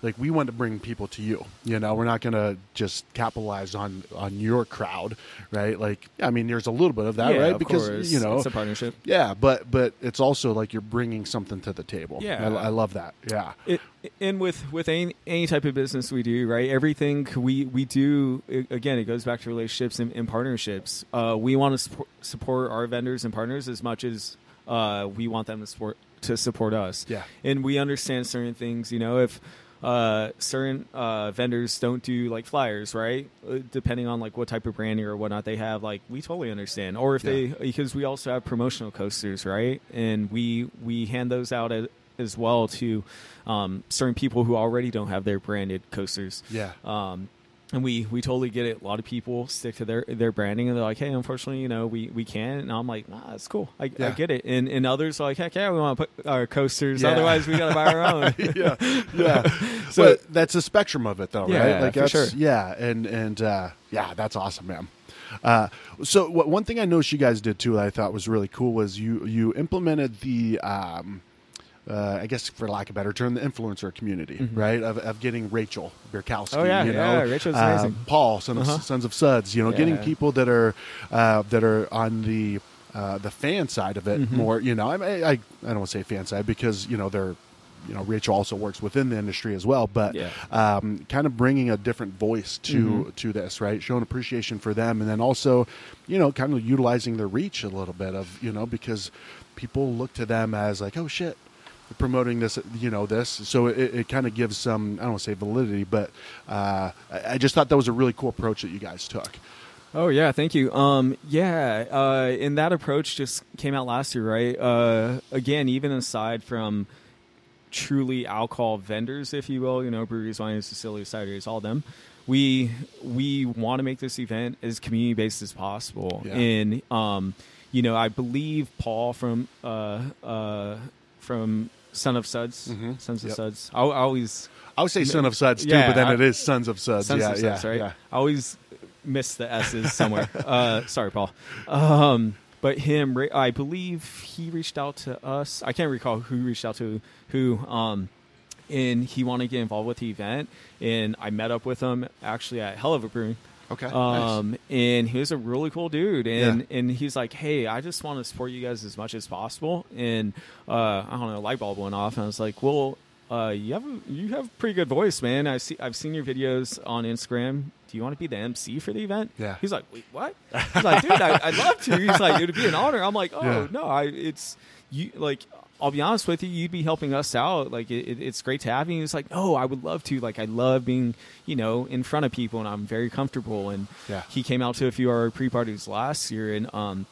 like we want to bring people to you. You know, we're not going to just capitalize on on your crowd, right? Like, I mean, there's a little bit of that, yeah, right? of because course. you know, it's a partnership. yeah, but but it's also like you're bringing something to the table. Yeah. I, I love that. Yeah, it, and with with any any type of business we do right everything we we do again it goes back to relationships and, and partnerships uh, we want to support, support our vendors and partners as much as uh, we want them to support to support us Yeah. and we understand certain things you know if uh, certain uh, vendors don't do like flyers, right? Uh, depending on like what type of branding or whatnot they have, like we totally understand. Or if they, because we also have promotional coasters, right? And we we hand those out as, as well to um, certain people who already don't have their branded coasters. yeah, Um, and we, we totally get it. A lot of people stick to their, their branding and they're like, hey, unfortunately, you know, we, we can't. And I'm like, nah, that's cool. I, I get it. And, and others are like, heck yeah, we want to put our coasters. Yeah. Otherwise, we got to buy our own. yeah, yeah. So- that's a spectrum of it, though, Yeah, right? Like for that's sure. yeah, and and uh, yeah, that's awesome, man. Uh, so what, one thing I noticed you guys did too that I thought was really cool was you you implemented the. Um, uh, I guess, for lack of a better term, the influencer community, right? Of, of getting Rachel Birkowski, Mm-hmm. Oh, yeah, you yeah, know, Rachel's uh, amazing. Paul, son of, Uh-huh. Sons of Suds, you know, getting people that are uh, that are on the uh, the fan side of it Mm-hmm. more. You know, I, I I don't want to say fan side because you know they're you know Rachel also works within the industry as well, but Yeah. um, kind of bringing a different voice to Mm-hmm. to this, right? Showing appreciation for them, and then also, you know, kind of utilizing their reach a little bit of you know because people look to them as like, oh shit. Promoting this, you know, this, so it, it kind of gives some, I don't want to say validity, but uh, I I just thought that was a really cool approach that you guys took. Oh yeah, thank you. Um, yeah, uh, and that approach just came out last year, right? Uh, again, even aside from truly alcohol vendors, if you will, you know, breweries, wineries, distilleries, cideries, all them. We we want to make this event as community based as possible, Yeah. and um, you know, I believe Paul from uh, uh, from Son of Suds, Mhm. Sons of Yep. Suds. I, I always I would say Son of Suds too, Yeah, but then I- it is Sons of Suds. Sons yeah, of yeah, Suds, right? yeah. I always miss the S's somewhere. uh, sorry, Paul. Um, but him, I believe he reached out to us. I can't recall who reached out to who. Um, and he wanted to get involved with the event, and I met up with him actually at Hell of a Brewing. Okay. nice. Um, and he was a really cool dude, and and he's like, "Hey, I just want to support you guys as much as possible." And uh, I don't know, a light bulb went off, and I was like, "Well, uh, you have a, you have a pretty good voice, man. I see, I've seen your videos on Instagram. Do you want to be the MC for the event?" Yeah. He's like, "Wait, what?" He's like, "Dude, I, I'd love to." He's like, "It'd be an honor." I'm like, "Oh Yeah. no, I it's you like." I'll be honest with you, you'd be helping us out. Like, it, it, it's great to have you. He's like, no, I would love to. Like, I love being, you know, in front of people, and I'm very comfortable. And Yeah. he came out to a few of our pre-parties last year and um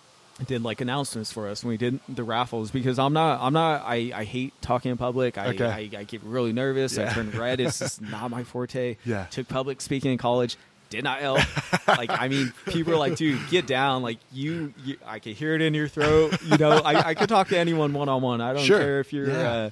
did like announcements for us when we did the raffles because I'm not I'm not I, I hate talking in public. I, Okay. I, I get really nervous. Yeah. I turn red. It's just not my forte. Yeah. Took public speaking in college. Did not help. like I mean, people are like, dude, get down. Like you, you I can hear it in your throat. You know, I, I could talk to anyone one on one. I don't Sure. care if you're Yeah. uh,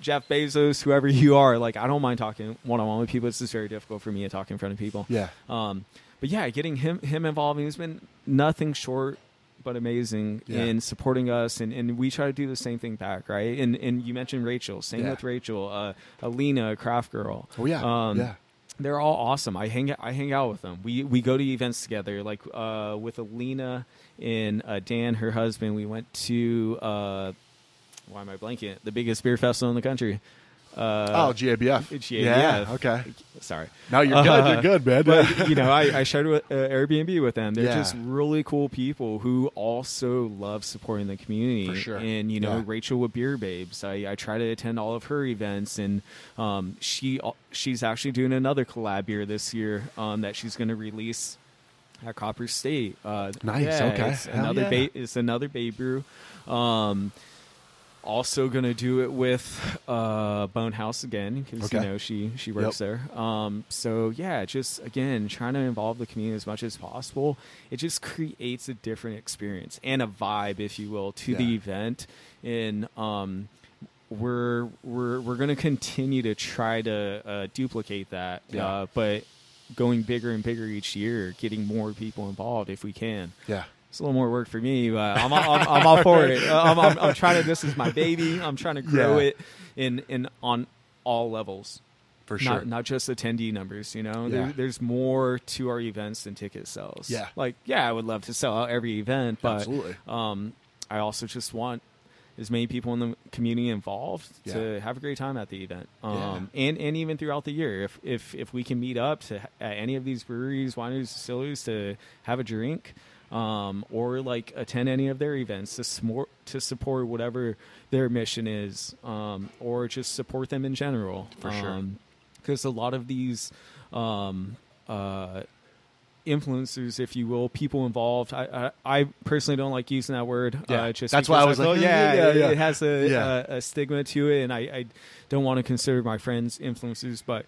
Jeff Bezos, whoever you are. Like I don't mind talking one on one with people. It's just very difficult for me to talk in front of people. Yeah. Um, but yeah, getting him him involved, he's been nothing short but amazing Yeah. in supporting us, and, and we try to do the same thing back, right? And and you mentioned Rachel, same Yeah. with Rachel, uh, Alina, Craft Girl. Oh yeah. um, yeah. They're all awesome. I hang I hang out with them. We we go to events together. Like uh, with Alina and uh, Dan, her husband, we went to uh, why am I blanking? The biggest beer festival in the country. Uh, oh, GABF. it's Yeah. Okay. Sorry. No, you're good. Uh, You're good, man. But you know, I, I shared with, uh, Airbnb with them. They're Yeah. just really cool people who also love supporting the community. For sure. And you know, Yeah. Rachel with Beer Babes. I, I try to attend all of her events, and um, she she's actually doing another collab beer this year um, that she's going to release at Copper State. Uh, Nice, yeah, okay. It's Hell another yeah. it's another Bay Brew. Um, also going to do it with uh, Bone Haus again because Okay. you know she she works there. Um, so yeah, just again trying to involve the community as much as possible. It just creates a different experience and a vibe, if you will, to the event. And um, we're we're we're going to continue to try to uh, duplicate that, Yeah. uh, but going bigger and bigger each year, getting more people involved if we can. Yeah. It's a little more work for me, but I'm, I'm, I'm all for it. Uh, I'm, I'm, I'm trying to. This is my baby. I'm trying to grow Yeah. it in in on all levels, For sure. not not just attendee numbers. You know, Yeah. there, there's more to our events than ticket sales. Yeah. like yeah, I would love to sell out every event, but Absolutely. um, I also just want as many people in the community involved Yeah. to have a great time at the event, um, and and even throughout the year. If if if we can meet up to at any of these breweries, wineries, distilleries to have a drink, um, or like attend any of their events to smor- to support whatever their mission is, um, or just support them in general. For sure. because a lot of these. Um, uh, influencers, if you will, people involved. I, I, I personally don't like using that word. Yeah. uh, just That's why I was like, feel- yeah, yeah, yeah, it, yeah. it has a, Yeah. a, stigma to it, and I, I don't want to consider my friends influencers, but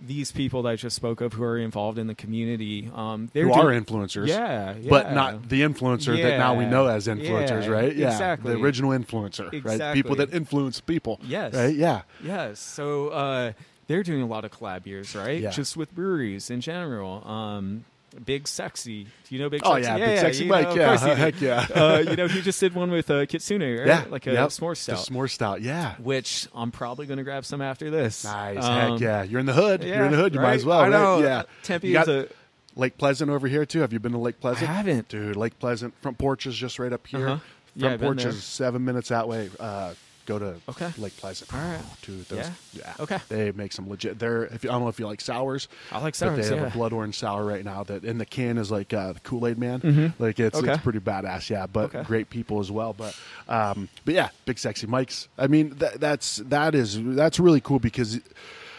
these people that I just spoke of who are involved in the community, um, Who are influencers. yeah, But not the influencer that now we know as influencers, Yeah, right? Yeah. exactly. The original influencer, right? People that influence people. Yes. Right? Yeah. Yes. So uh, they're doing a lot of collab beers, right? Yeah. Just with breweries in general. Um, Big Sexy. Do you know Big sexy? Oh, Sexy? yeah. Big Sexy you Mike. know, yeah. do. Heck yeah. uh, you know, he just did one with uh, Kitsune, right? yeah. Like a Yep. s'more stout. The s'more stout. Yeah. which I'm probably going to grab some after this. Nice. Um, Heck yeah. You're in the hood. You're in the hood. You might as well. I right? know. Yeah. Tempe got is a. Lake Pleasant over here too. Have you been to Lake Pleasant? I haven't. Dude, Lake Pleasant. Front porch is just right up here. Uh-huh. Front I've porch is seven minutes that way. Uh, go to Okay. Lake Pleasant. All right. Dude, those, Yeah? yeah. Okay. They make some legit. They're. If you, I don't know if you like sours. I like But sours. they have a blood orange sour right now that in the can is like uh, the Kool Aid Man. Mhm. Like it's Okay. it's pretty badass, yeah. But Okay. great people as well. But um, but yeah, big sexy Mike's. I mean that that's that is that's really cool because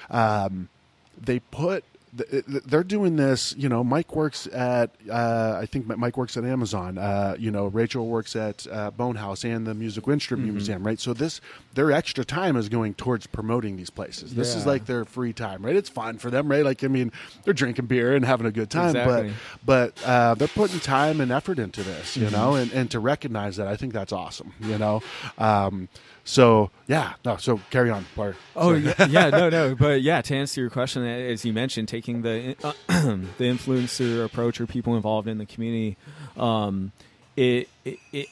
um, they put they're doing this. You know, Mike works at uh, I think Mike works at Amazon. Uh, you know, Rachel works at uh, Bone Haus and the Musical Instrument Mm-hmm. Museum, right? So this their extra time is going towards promoting these places. This is like their free time, right? It's fun for them, right? Like I mean, they're drinking beer and having a good time, Exactly. but but uh, they're putting time and effort into this, Mm-hmm. you know, and, and to recognize that, I think that's awesome, you know. Um, so yeah, no, so carry on, Bart. Oh yeah, yeah, no, no, but yeah. To answer your question, as you mentioned, taking the uh, the influencer approach or people involved in the community, um, it, it it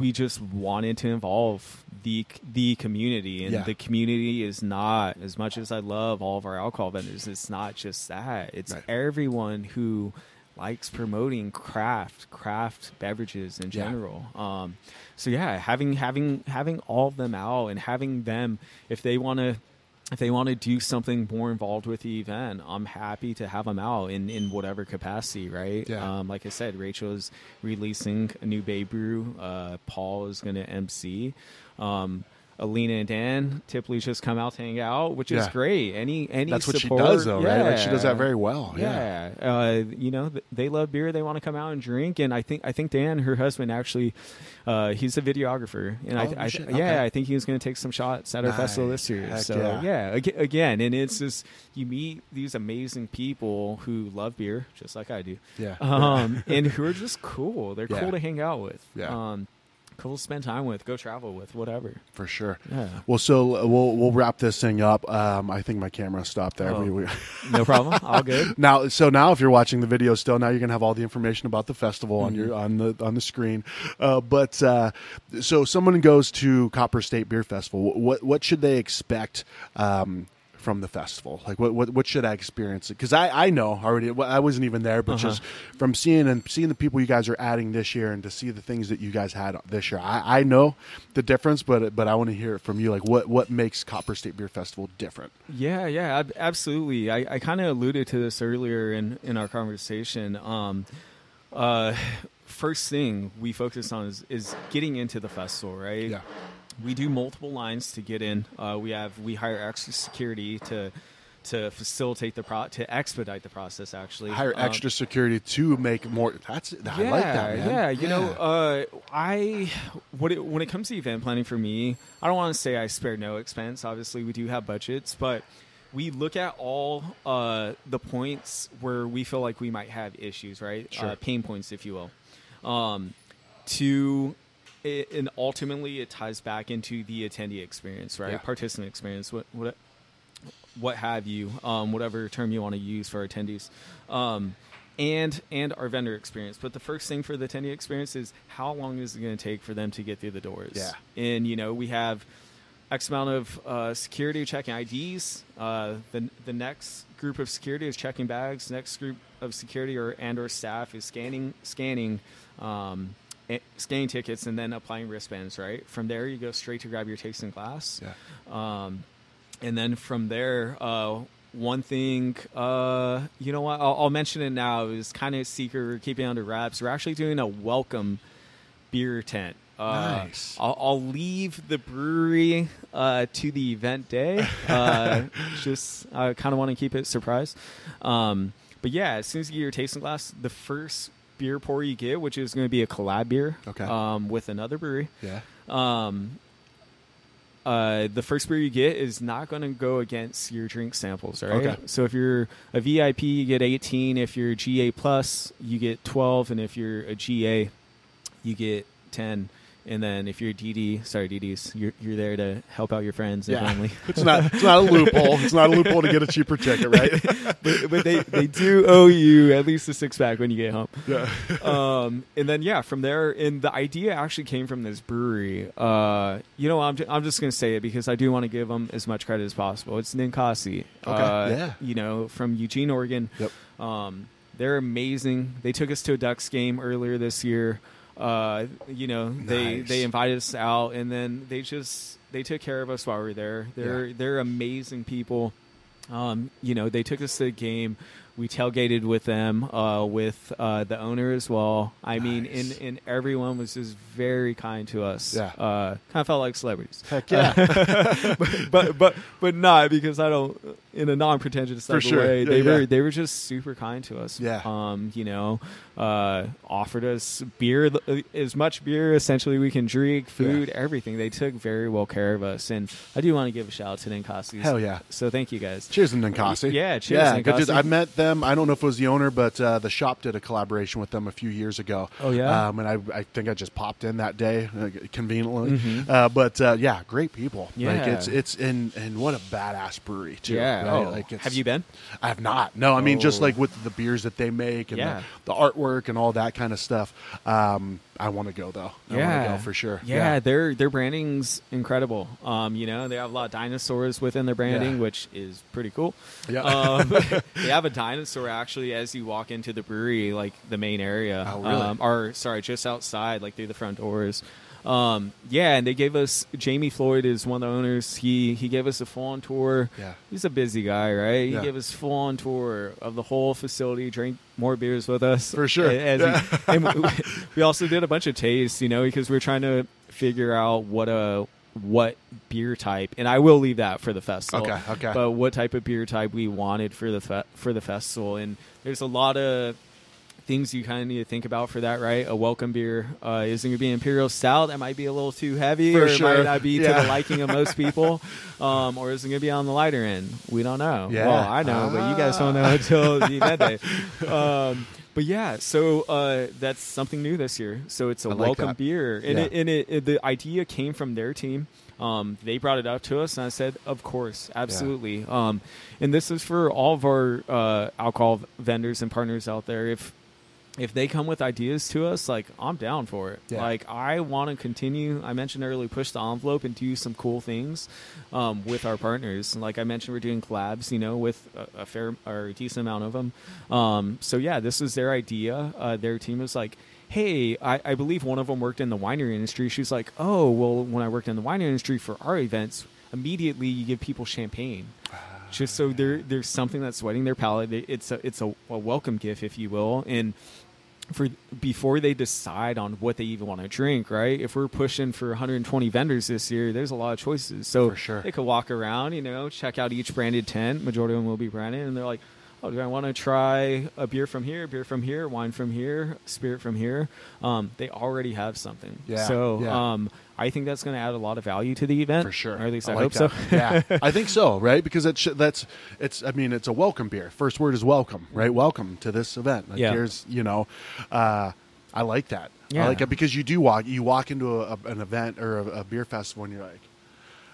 we just wanted to involve the the community, and Yeah. the community is not as much as I love all of our alcohol vendors. It's not just that; it's Right. everyone who likes promoting craft craft beverages in Yeah. general um so yeah having having having all of them out and having them if they want to if they want to do something more involved with the event i'm happy to have them out in in whatever capacity right Yeah. um like i said rachel's releasing a new bay brew uh paul is gonna mc um Alina and Dan typically just come out to hang out, which is great. Any any That's what she does, though, right? Like she does that very well. Yeah. Yeah, uh, you know, they love beer. They want to come out and drink, and I think I think Dan, her husband, actually, uh, he's a videographer, and Oh, I, I shit, yeah. I think he was going to take some shots at our festival this year. Heck so yeah. yeah, again, and it's just you meet these amazing people who love beer, just like I do, Yeah. um, and who are just cool. They're Yeah. cool to hang out with. Yeah. Um, cool to spend time with, go travel with, whatever. for sure. Yeah. Well, so uh, we'll we'll wrap this thing up. Um, I think my camera stopped there. Oh. We, we, No problem. All good. now, so now if you're watching the video still, now you're gonna have all the information about the festival on Mm-hmm. your on the on the screen. Uh, but uh, so someone goes to Copper State Beer Festival. What what should they expect? Um, from the festival, like what what, what should I experience? Because I, I know already. I wasn't even there, but Uh-huh. just from seeing and seeing the people you guys are adding this year, and to see the things that you guys had this year, I, I know the difference. But but I want to hear it from you. Like what what makes Copper State Beer Festival different? Yeah, yeah, ab- absolutely. I, I kind of alluded to this earlier in, in our conversation. Um, uh, first thing we focus on is, is getting into the festival, right? Yeah. We do multiple lines to get in. Uh, we have we hire extra security to to facilitate the pro to expedite the process. Actually, hire Um, extra security to make more. That's I yeah, like that, man. Yeah, you know, uh, I what it, when it comes to event planning for me, I don't want to say I spare no expense. Obviously, we do have budgets, but we look at all uh, the points where we feel like we might have issues, right? Sure. Uh, pain points, if you will. Um, to it, and ultimately, it ties back into the attendee experience, right? Yeah. Participant experience. What what what have you, um, whatever term you want to use for attendees, um, and and our vendor experience. But the first thing for the attendee experience is how long is it going to take for them to get through the doors? Yeah. and you know we have X amount of uh, security checking IDs. Uh, the the next group of security is checking bags. Next group of security or and or staff is scanning scanning. Um, scanning tickets and then applying wristbands right from there you go straight to grab your tasting glass Yeah. um, and then from there, uh, one thing, uh, you know what? I'll, I'll mention it now. Is kind of secret. We're keeping it under wraps. We're actually doing a welcome beer tent. Uh, Nice. I'll, I'll leave the brewery uh, to the event day. Uh, just I kind of want to keep it surprise. Um, but yeah, as soon as you get your tasting glass, the first beer pour you get, which is going to be a collab beer, Okay. um, with another brewery. Yeah. Um, uh, the first beer you get is not going to go against your drink samples, right? Okay. So if you're a VIP, you get 18. If you're GA plus, you get 12, and if you're a GA, you get 10. And then if you're DD, sorry DDs, you're you're there to help out your friends and Yeah. family. It's not. It's not a loophole. It's not a loophole to get a cheaper ticket, right? but, but they, they do owe you at least a six pack when you get home. yeah. um, and then yeah, from there, and the idea actually came from this brewery. Uh, you know, I'm, ju- I'm just gonna say it because I do want to give them as much credit as possible. It's Ninkasi. Okay, Uh, yeah. You know, from Eugene, Oregon. Yep. Um, they're amazing. They took us to a Ducks game earlier this year. Uh, you know, they Nice. they invited us out, and then they just they took care of us while we were there. They're Yeah. they're amazing people. Um, you know, they took us to the game. We tailgated with them, uh, with uh, the owner as well. I mean, and, and everyone was just very kind to us. Yeah. uh, kind of felt like celebrities. Heck yeah. but, but but but not because I don't. In a non-pretentious type For of sure. way. Yeah, they yeah. were they were just super kind to us. Yeah. Um, you know, uh, offered us beer, uh, as much beer essentially we can drink, food, everything. They took very well care of us, and I do want to give a shout out to Ninkasi's. Hell yeah. So thank you guys. Cheers to Ninkasi. Yeah, cheers, Yeah, Ninkasi. I met them. I don't know if it was the owner, but uh, the shop did a collaboration with them a few years ago. Oh, yeah? um, and I, I think I just popped in that day uh, conveniently. Uh, but uh, yeah, great people. like Mm-hmm. Yeah. it's it's in and what a badass brewery too. Yeah. Right? Oh, like have you been? I have not. No, I mean just Oh. like with the beers that they make and Yeah. the, the artwork and all that kind of stuff. Um, I want to go though. I want to go for sure. Yeah, their their branding's incredible. Um, you know, they have a lot of dinosaurs within their branding, Yeah. which is pretty cool. Yeah. Um, they have a dinosaur actually as you walk into the brewery, like the main area. Oh, really? Um, or sorry, just outside, like through the front doors. Um, yeah, and they gave us Jamie Floyd is one of the owners. He he gave us a full on tour. Yeah. He's a busy guy, right? He Yeah. gave us full on tour of the whole facility, drank more beers with us. For sure. As he- and we, we also did a bunch of tastes, you know, because we are trying to figure out what a what beer type, and I will leave that for the festival. Okay, okay. But what type of beer type we wanted for the fe- for the festival, and there's a lot of things you kind of need to think about for that, right? A welcome beer uh, is it going to be imperial stout? That might be a little too heavy, For or it sure. might not be to the liking of most people. Um, or is it going to be on the lighter end? We don't know. Yeah. Well, I know, but you guys don't know until the event day. Um, but yeah, so uh, that's something new this year. So it's a like welcome that. beer, and, Yeah. it, and it, it, the idea came from their team. Um, they brought it up to us, and I said, "Of course, absolutely." Um, and this is for all of our uh, alcohol vendors and partners out there. If if they come with ideas to us, like I'm down for it. Yeah. Like I want to continue. I mentioned earlier, push the envelope and do some cool things um, with our partners. Like I mentioned, we're doing collabs, you know, with a, a fair or a decent amount of them. Um, so yeah, this is their idea. Uh, their team was like. Hey, I, I believe one of them worked in the winery industry. She's like, "Oh, well, when I worked in the winery industry for our events, immediately you give people champagne, just so there there's something that's sweating their palate. It's a it's a, a welcome gift, if you will, and for before they decide on what they even want to drink, right? If we're pushing for 120 vendors this year, there's a lot of choices. So For sure. they could walk around, you know, check out each branded tent. Majority of them will be branded, and they're like, "Oh, do I want to try a beer from here, beer from here, wine from here, spirit from here?" Um, they already have something. Yeah, So yeah. um, I think that's going to add a lot of value to the event for sure. Or at least I, like hope that. so. yeah, I think so. Right, because it sh- that's it's. I mean, it's a welcome beer. First word is welcome. Right, welcome to this event. Like Yeah. Here's you know, uh, I like that. Yeah. I like it because you do walk. You walk into a, a- an event or a, a beer festival, and you're like.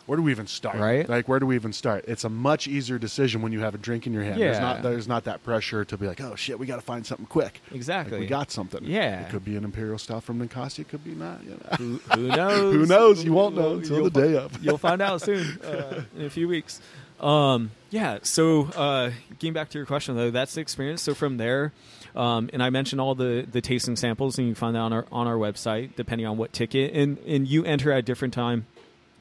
Where do we even start? Right. Like, where do we even start? It's a much easier decision when you have a drink in your hand. There's Yeah. not there's not that pressure to be like, oh shit, we got to find something quick. Exactly. Like, we got something. Yeah. It could be an imperial stout from Ninkasi. It could be not. You know. Who, who knows? Who knows? You won't know until you'll the day of. You'll find out soon, uh, in a few weeks. Um, yeah. So, uh, getting back to your question though, that's the experience. So from there, um, and I mentioned all the the tasting samples, and you can find that on our on our website, depending on what ticket, and and you enter at different time.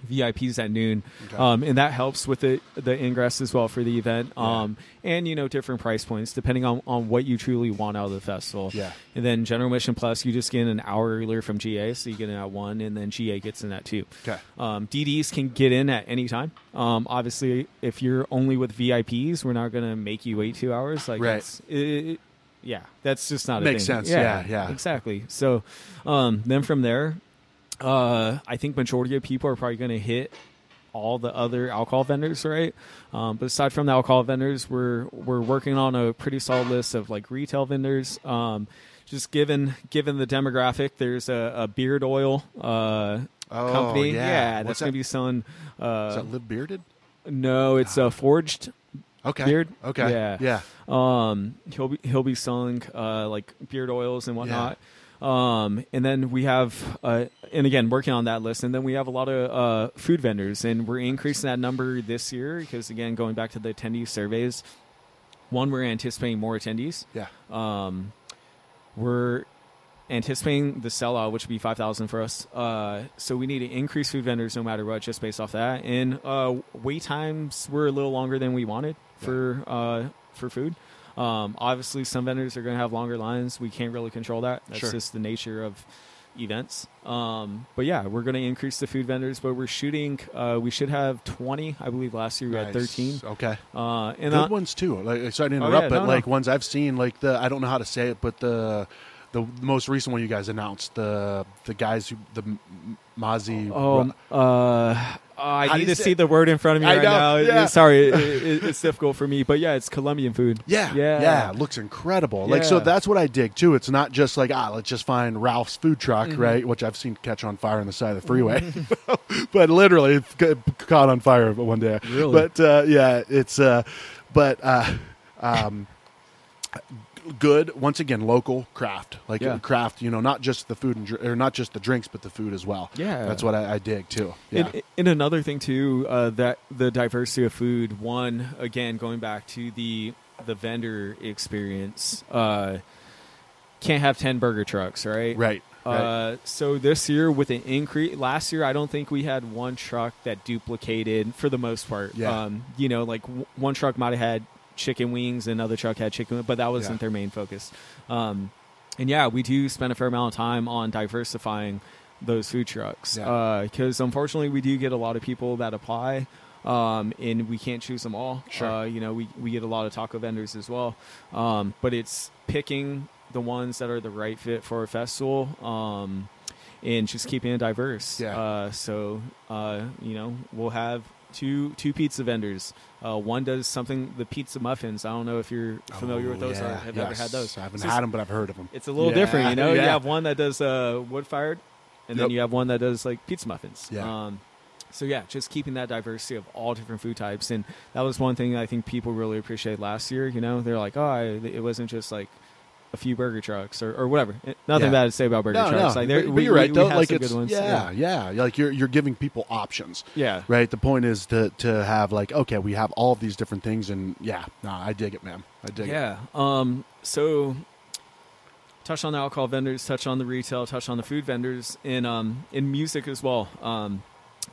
VIPs at noon, Okay. um, and that helps with the the ingress as well for the event, Yeah. um, and you know different price points depending on, on what you truly want out of the festival. Yeah. And then General Mission Plus, you just get in an hour earlier from GA, so you get in at one, and then GA gets in at two. Okay. Um, DDs can get in at any time. Um, obviously, if you're only with VIPs, we're not going to make you wait two hours. Like, Right. it, it- yeah, that's just not a Makes thing. sense. Yeah, yeah. exactly. So, um, then from there, uh, I think majority of people are probably going to hit all the other alcohol vendors, right? Um, but aside from the alcohol vendors, we're we're working on a pretty solid list of like retail vendors. Um, just given given the demographic, there's a, a beard oil uh, Oh, company. yeah. that's What's going to be selling. Is Uh, that live bearded? no, it's uh, forged. Okay. beard? Okay. Yeah. Yeah. Um, he'll be he'll be selling uh, like beard oils and whatnot. Um, and then we have, uh, and again, working on that list. And then we have a lot of uh, food vendors, and we're increasing that number this year because, again, going back to the attendee surveys, one, we're anticipating more attendees. Yeah. Um, we're anticipating the sellout, which would be five thousand for us. Uh, so we need to increase food vendors no matter what, just based off that. And uh, wait times were a little longer than we wanted for uh, for food. Um, obviously, some vendors are going to have longer lines. We can't really control that. That's Sure. just the nature of events. Um, but yeah, we're going to increase the food vendors, but we're shooting. Uh, we should have 20. I believe last year we had 13. Okay. Uh, and Good uh, ones too. Like sorry to Oh, interrupt, yeah, but no, like no. ones I've seen, like the I don't know how to say it, but the the most recent one you guys announced, the the guys who the M- M- Mozzie. Oh, uh, I How need to say- see the word in front of me I right know, now. yeah. Sorry, it, it, it's difficult for me, but yeah, it's Colombian food. Yeah, Yeah. yeah, it looks incredible. Like so, Yeah. that's what I dig too. It's not just like ah, let's just find Ralph's food truck, Mm-hmm. right? Which I've seen catch on fire on the side of the freeway, but literally it got caught on fire one day. Really? But uh, yeah, it's uh, but uh, um, good. Once again, local craft, like Yeah. craft. You know, not just the food and dr- or not just the drinks, but the food as well. Yeah. that's what I, I dig too. Yeah, And, and another thing too, uh, that the diversity of food. One again, going back to the the vendor experience. Uh, can't have ten burger trucks, right? right. right. Uh, so this year with an increase, last year I don't think we had one truck that duplicated for the most part. Yeah. Um, you know, like w- one truck might have had chicken wings, another truck had chicken, but that wasn't Yeah. their main focus. Um, and yeah, we do spend a fair amount of time on diversifying those food trucks Yeah. because unfortunately we do get a lot of people that apply. Um, and we can't choose them all. Sure. Uh, you know, we, we get a lot of taco vendors as well. Um, but it's picking the ones that are the right fit for a festival. Um, and just keeping it diverse. Yeah. Uh, so uh, you know, we'll have two two pizza vendors. Uh, one does something the pizza muffins. I don't know if you're familiar with Oh, those or yeah, have ever yes. had those. I haven't So had them, but I've heard of them. It's a little Yeah, different, you know. You have one that does uh, wood fired, and then you have one that does like pizza muffins. Yeah. Um, so yeah, just keeping that diversity of all different food types, and that was one thing I think people really appreciated last year. You know, they're like, oh, I, it wasn't just like a few burger trucks or, or whatever. Eh, Nothing Yeah. bad to say about burger No, trucks. no, Like, but, but you're we- right. we have like good ones. yeah, yeah, Like you're you're giving people options, yeah. right? The point is to to have like okay, we have all of these different things, and yeah, no, I dig it, man. I dig it. Yeah. Um, so touch on the alcohol vendors, touch on the retail, touch on the food vendors, and um, in music as well. Um,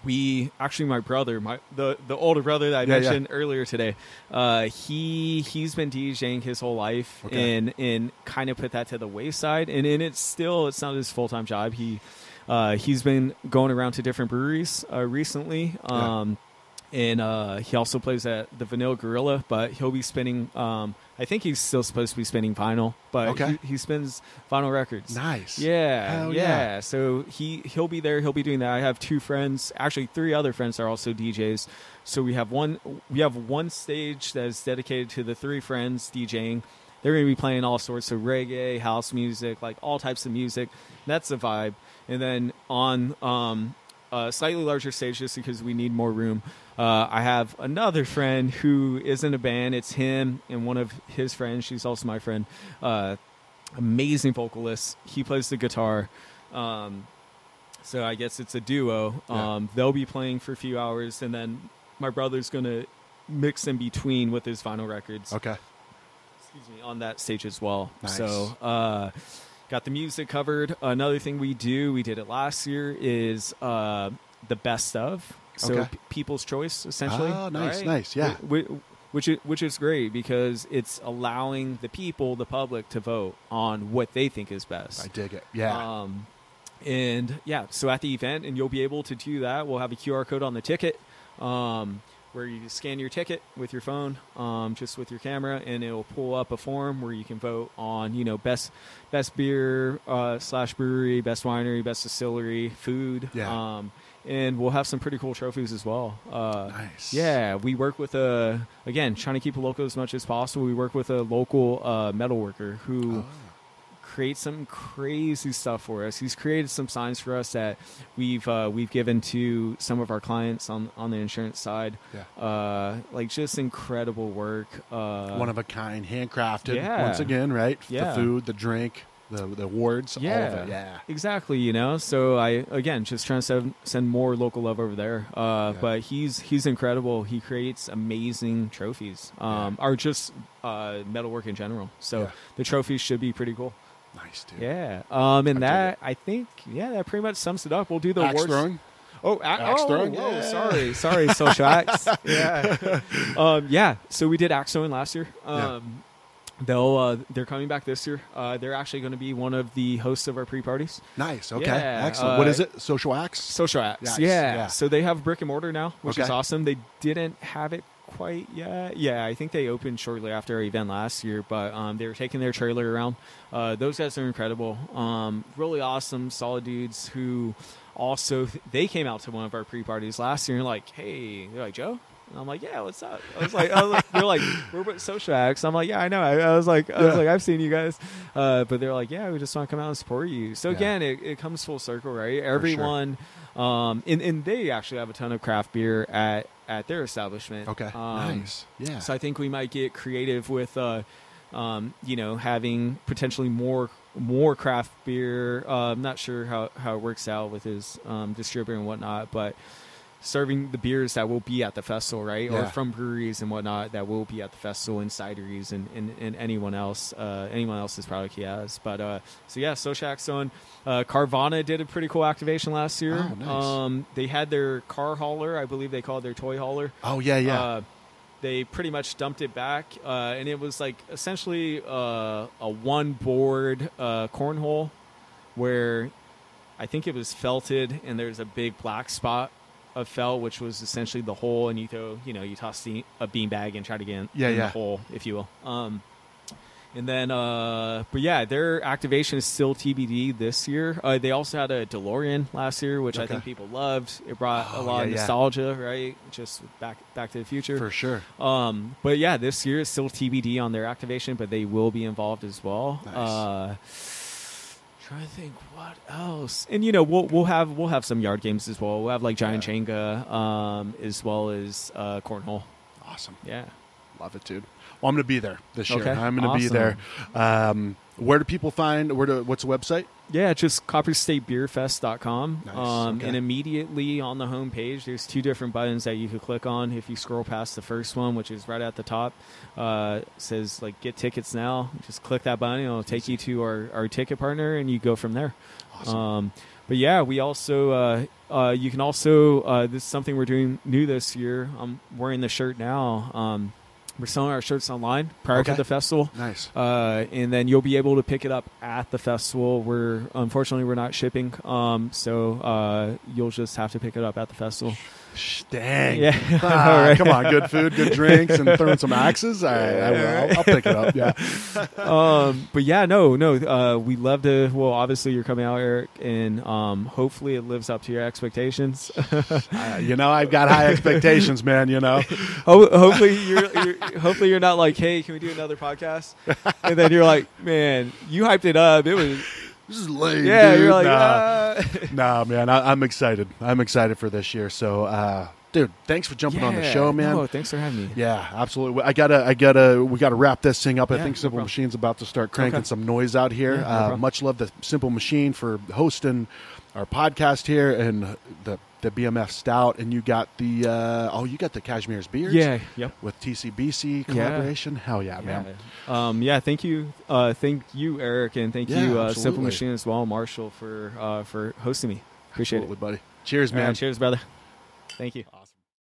we actually, my brother, my the the older brother that I Yeah, yeah. mentioned earlier today, uh, he he's been DJing his whole life, Okay. and and kind of put that to the wayside, and and it's still it's not his full time job. He uh, he's been going around to different breweries uh, recently. Yeah. Um, and uh, he also plays at the Vanilla Gorilla, but he'll be spinning. Um, I think he's still supposed to be spinning vinyl, but Okay. he, he spins vinyl records. Nice. Yeah, yeah, yeah. So he he'll be there. He'll be doing that. I have two friends, actually three other friends that are also DJs. So we have one we have one stage that is dedicated to the three friends DJing. They're going to be playing all sorts of reggae, house music, like all types of music. That's the vibe. And then on um, a slightly larger stage, just because we need more room, uh, I have another friend who is in a band. It's him and one of his friends. She's also my friend. Uh, amazing vocalist. He plays the guitar. Um, so I guess it's a duo. Yeah. Um, they'll be playing for a few hours, and then my brother's gonna mix in between with his vinyl records. Okay. Excuse me, on that stage as well. Nice. So uh, got the music covered. Another thing we do, we did it last year, is uh, the best of. So Okay. p- people's choice, essentially. Ah, nice, right? nice, yeah. Wh- wh- Which is, which is great because it's allowing the people, the public, to vote on what they think is best. I dig it. Yeah. Um, and yeah, so at the event, and you'll be able to do that. We'll have a QR code on the ticket um, where you scan your ticket with your phone, um, just with your camera, and it'll pull up a form where you can vote on, you know, best best beer uh, slash brewery, best winery, best distillery, food. Yeah. Um, and we'll have some pretty cool trophies as well. Uh, Nice. Yeah, we work with a again trying to keep it local as much as possible. We work with a local uh, metal worker who Oh. Creates some crazy stuff for us. He's created some signs for us that we've uh, we've given to some of our clients on on the insurance side. Yeah. Uh, like just incredible work. Uh, One of a kind, handcrafted. yeah. Once again, right? Yeah. The food, the drink, the the awards, all Yeah. of it. Yeah. Exactly, you know. So I again just trying to send, send more local love over there. Uh, Yeah. But he's he's incredible. He creates amazing trophies, um, or just uh, metalwork in general. So Yeah. the trophies should be pretty cool. Nice, dude. Yeah. Um, and I that I think yeah that pretty much sums it up. We'll do the Axe awards. throwing. Oh, a- Axe oh, throwing? whoa, Yeah. sorry, sorry, social acts. yeah, um, yeah. So we did axe throwing last year. Yeah. Um, they'll uh, they're coming back this year. Uh, they're actually going to be one of the hosts of our pre parties. Nice. Okay. Yeah, Excellent. what uh, is it? Social acts. Social acts. Nice, Yeah. yeah. So they have brick and mortar now, which is awesome. They didn't have it quite yet. Yeah, I think they opened shortly after our event last year, but um, they were taking their trailer around. Uh, those guys are incredible. Um, really awesome, solid dudes who also they came out to one of our pre parties last year and like, hey, they're like Joe. And I'm like, yeah, what's up? I was like, I was like they're like, we're with social acts. I'm like, yeah, I know. I, I was like, I was Yeah. like, I've seen you guys, uh, but they're like, yeah, we just want to come out and support you. So Yeah. again, it, it comes full circle, right? Everyone, um, and, and they actually have a ton of craft beer at at their establishment. Okay. Um, nice. Yeah. So I think we might get creative with, uh, um, you know, having potentially more more craft beer. Uh, I'm not sure how, how it works out with his um, distributor and whatnot, but serving the beers that will be at the festival, right? Or from breweries and whatnot that will be at the festival and cideries and, and, and anyone else, uh, anyone else's product he has. But uh, so yeah, Sochak Zone. Uh, Carvana did a pretty cool activation last year. Oh, nice. Um, they had their car hauler, I believe they called their toy hauler. oh yeah, yeah. Uh, they pretty much dumped it back, uh, and it was like essentially uh, a one board uh, cornhole where I think it was felted, and there's a big black spot of felt, which was essentially the hole, and you throw, you know, you toss the, a bean bag and try to get in, Yeah, in yeah. the hole, if you will. Um, and then, uh, but yeah, their activation is still TBD this year. Uh, they also had a DeLorean last year, which I think people loved. It brought Oh, a lot of yeah, yeah. nostalgia, right? Just back Back to the Future. For sure. Um, but yeah, this year is still TBD on their activation, but they will be involved as well. Nice. Uh, trying to think what else, and you know we'll we'll have we'll have some yard games as well. We'll have like Giant Yeah. Jenga, um, as well as uh, cornhole. Awesome. Yeah. Love it, dude. Well, I'm going to be there this year. Okay. I'm going to be there. Um, where do people find? Where to What's the website? Yeah, just copperstatebeerfest.com. Nice, Um, okay. And immediately on the home page, there's two different buttons that you could click on. If you scroll past the first one, which is right at the top, uh, says like get tickets now. Just click that button. It'll take you to our, our ticket partner, and you go from there. Awesome. Um, but yeah, we also uh, uh, you can also uh, this is something we're doing new this year. I'm wearing the shirt now. Um, we're selling our shirts online prior Okay. to the festival. nice. Uh, and then you'll be able to pick it up at the festival. We're unfortunately we're not shipping, um, so uh, you'll just have to pick it up at the festival. Dang. Yeah. Ah, All right. Come on, good food, good drinks, and throwing some axes. I will. I'll, I'll pick it up. Yeah. um, but yeah, no, no. Uh, we love to. Well, obviously you're coming out, Eric, and um, hopefully it lives up to your expectations. Uh, you know, I've got high expectations, man. You know. Ho- hopefully you're, you're hopefully you're not like, hey, can we do another podcast? And then you're like, man, you hyped it up. It was This is lame. yeah. dude. You're like, nah. ah. Nah, man, I, I'm excited. I'm excited for this year. So, uh, dude, thanks for jumping on the show, man. No, thanks for having me. Yeah, absolutely. I gotta, I gotta, we gotta wrap this thing up. I think no Simple problem. Machine's about to start cranking Okay. some noise out here. Yeah, no uh, much love to Simple Machine for hosting our podcast here and the the BMF Stout. And you got the, uh, oh, you got the Cashmere's beers. Yeah. Yep. With TCBC collaboration. Hell yeah, man. Yeah. Um, yeah. Thank you. Uh, thank you, Eric, and thank Yeah, you, uh. Simple Machine as well, Marshall, for uh, for hosting me. Appreciate Absolutely, it. buddy. Cheers, All right, man. cheers, brother. Thank you.